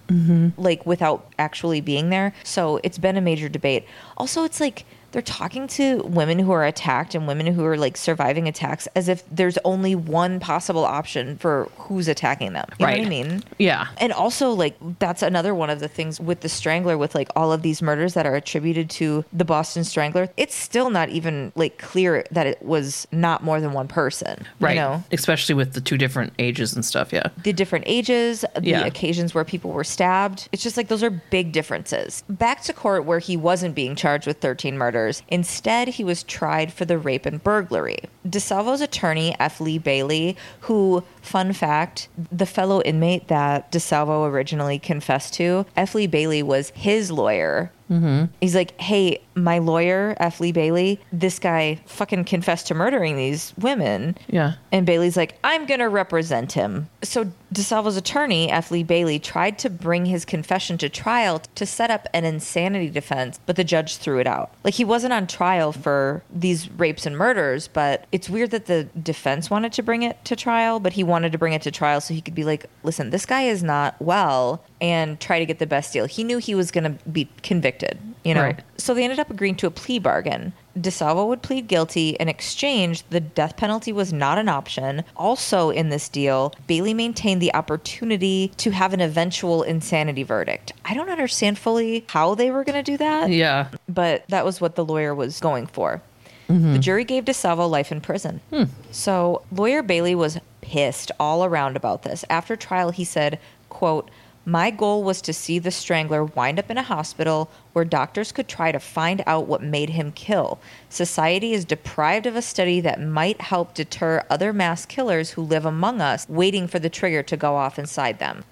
like without actually being there. So it's been a major debate. Also, it's like, they're talking to women who are attacked and women who are like surviving attacks as if there's only one possible option for who's attacking them. You know Right. what I mean? Yeah. And also, like, that's another one of the things with the Strangler, with like all of these murders that are attributed to the Boston Strangler. It's still not even like clear that it was not more than one person. Right. You know? Especially with the two different ages and stuff. Yeah. the different ages, the Yeah. occasions where people were stabbed. It's just like those are big differences. Back to court where he wasn't being charged with 13 murders. Instead, he was tried for the rape and burglary. DeSalvo's attorney, F. Lee Bailey, who, fun fact, the fellow inmate that DeSalvo originally confessed to, F. Lee Bailey was his lawyer. Mm-hmm. He's like, hey, my lawyer, F. Lee Bailey, this guy fucking confessed to murdering these women. Yeah. And Bailey's like, I'm going to represent him. So DeSalvo's attorney, F. Lee Bailey, tried to bring his confession to trial to set up an insanity defense, but the judge threw it out. Like, he wasn't on trial for these rapes and murders, but it's weird that the defense wanted to bring it to trial, but he wanted to bring it to trial so he could be like, listen, this guy is not well and try to get the best deal. He knew he was going to be convicted you know? Right. So they ended up agreeing to a plea bargain. DeSalvo would plead guilty. In exchange, the death penalty was not an option. Also, in this deal, Bailey maintained the opportunity to have an eventual insanity verdict. I don't understand fully how they were going to do that Yeah. but that was what the lawyer was going for. Mm-hmm. The jury gave DeSalvo life in prison. Hmm. So lawyer Bailey was pissed all around about this. After trial, he said, quote, my goal was to see the strangler wind up in a hospital where doctors could try to find out what made him kill. Society is deprived of a study that might help deter other mass killers who live among us, waiting for the trigger to go off inside them.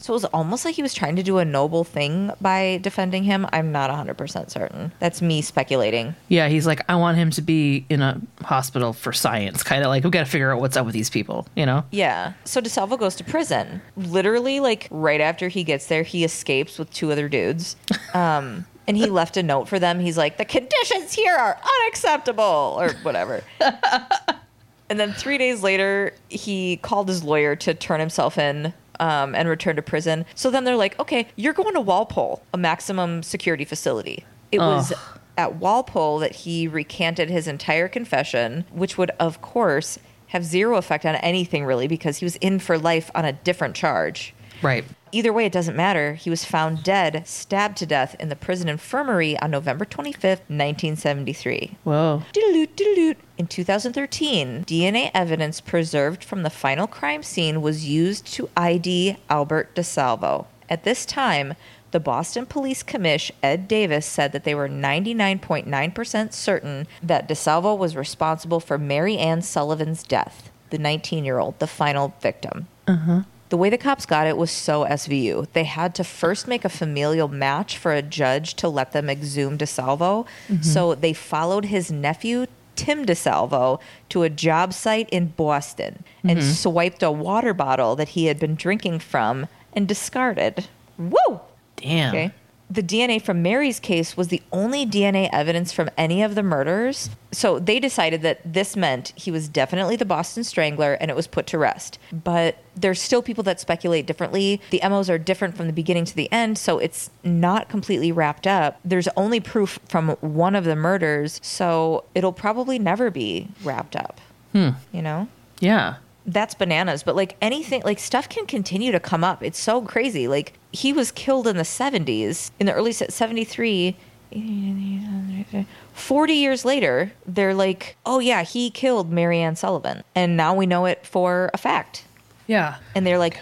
So it was almost like he was trying to do a noble thing by defending him. I'm not 100% certain. That's me speculating. Yeah, he's like, I want him to be in a hospital for science. Kind of like, we got to figure out what's up with these people, you know? Yeah. So DeSalvo goes to prison. Literally, like right after he gets there, he escapes with two other dudes. Um, and he left a note for them. He's like, the conditions here are unacceptable, or whatever. and then three days later, he called his lawyer to turn himself in. Um, and return to prison. So then they're like, okay, you're going to Walpole, a maximum security facility. It was at Walpole that he recanted his entire confession, which would, of course, have zero effect on anything really because he was in for life on a different charge. Right. Either way, it doesn't matter. He was found dead, stabbed to death in the prison infirmary on November 25th, 1973. Whoa. Doodaloot, doodaloot. In 2013, DNA evidence preserved from the final crime scene was used to ID Albert DeSalvo. At this time, the Boston Police Commish Ed Davis said that they were 99.9% certain that DeSalvo was responsible for Mary Ann Sullivan's death, the 19 year old, the final victim. Uh-huh. The way the cops got it was so SVU. They had to first make a familial match for a judge to let them exhume DeSalvo. Mm-hmm. So they followed his nephew, Tim DeSalvo, to a job site in Boston and mm-hmm. swiped a water bottle that he had been drinking from and discarded. Woo! Damn. Okay. The DNA from Mary's case was the only DNA evidence from any of the murders. So they decided that this meant he was definitely the Boston Strangler and it was put to rest. But there's still people that speculate differently. The MOs are different from the beginning to the end, so it's not completely wrapped up. There's only proof from one of the murders, so it'll probably never be wrapped up. Hmm. You know? Yeah. That's bananas but like anything like stuff can continue to come up. It's so crazy. Like he was killed in the 70s in the early 73 40 years later they're like oh yeah he killed marianne sullivan and now we know it for a fact. Yeah. and they're like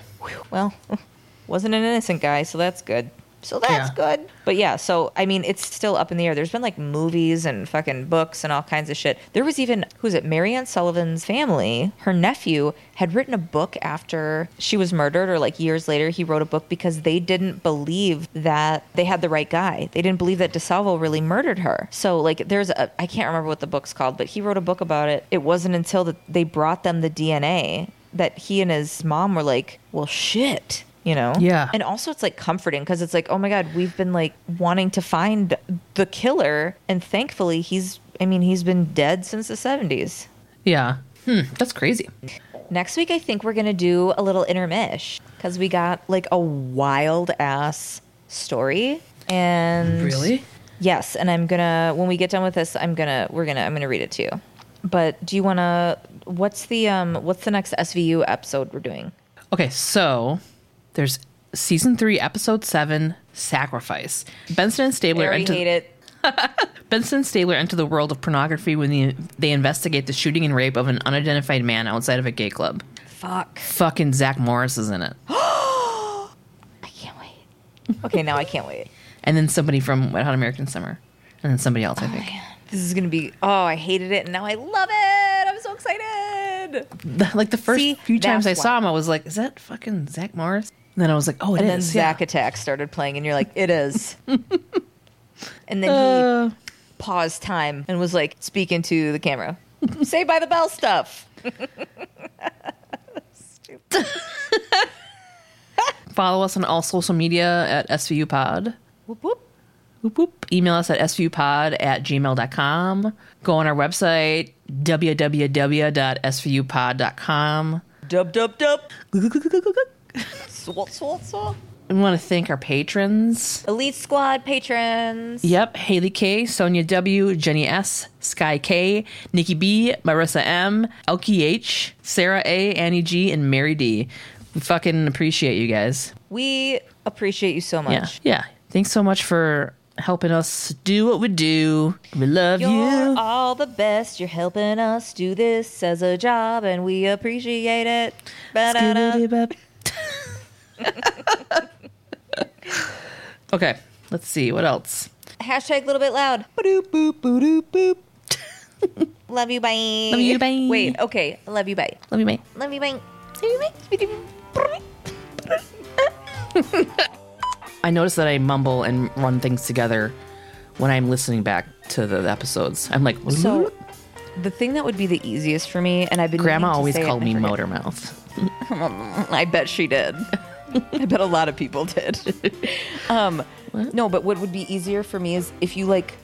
well wasn't an innocent guy so that's good so that's Yeah. good. But yeah so i mean it's still up in the air. There's been like movies and fucking books and all kinds of shit. There was even who's it marianne sullivan's family her nephew had written a book after she was murdered or like years later he wrote a book because they didn't believe that they had the right guy. They didn't believe that desalvo really murdered her. So like there's a i can't remember what the book's called but he wrote a book about it. It wasn't until that they brought them the dna that he and his mom were like well shit you know Yeah. and also it's like comforting because it's like oh my god we've been like wanting to find the killer and thankfully he's i mean he's been dead since the 70s Yeah. Hmm. That's crazy. next week i think we're gonna do a little intermish because we got like a wild ass story and Really? yes and i'm gonna when we get done with this i'm gonna we're gonna i'm gonna read it to you but do you want to what's the um what's the next svu episode we're doing Okay, so there's season three, episode seven, Sacrifice. Benson and Stabler enter, hate it Benson and Stabler enter the world of pornography when the, they investigate the shooting and rape of an unidentified man outside of a gay club. fuck Fucking Zack Morris is in it. I can't wait. Okay, now I can't wait. And then somebody from Wet Hot American Summer. And then somebody else, I oh, think. This is gonna be. Oh, I hated it, and now I love it. I'm so excited. The- like the first See, few times I that's saw him, I was like, is that fucking Zack Morris? And then I was like, oh, it is. And then yeah. Zack Attack started playing, and you're like, it is. and then Uh, he paused time and was like speaking to the camera. Saved by the Bell stuff. follow us on all social media at SVU Pod. Whoop whoop. Whoop, whoop. Email us at svupod at gmail.com. Go on our website, www.svupod.com. Dub dub dub. Swat swat swat. We want to thank our patrons. Elite Squad patrons. Yep, Haley K, Sonia W, Jenny S, Sky K, Nikki B, Marissa M, Elkie H, Sarah A, Annie G, and Mary D. We fucking appreciate you guys. We appreciate you so much. Yeah, yeah. Thanks so much for helping us do what we do. We love You're you. all the best. You're helping us do this as a job, and we appreciate it. Ba-da-da. Okay, let's see what else. Hashtag a little bit loud. Ba-doop, boop, boop, boop. Love you, bye. Love you, bye. Wait, okay. Love you, bye. Love you, mate. Love you, bye. Love you, bye. I notice that I mumble and run things together when I'm listening back to the episodes. I'm like, So, the thing that would be the easiest for me, and I've been Grandma always called me motor mouth. I bet she did. I bet a lot of people did. um, no, but what would be easier for me is if you like.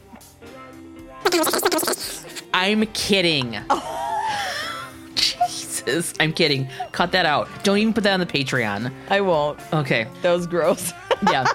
I'm kidding. Jesus, I'm kidding. Cut that out. Don't even put that on the Patreon. I won't. Okay. That was gross. Yeah.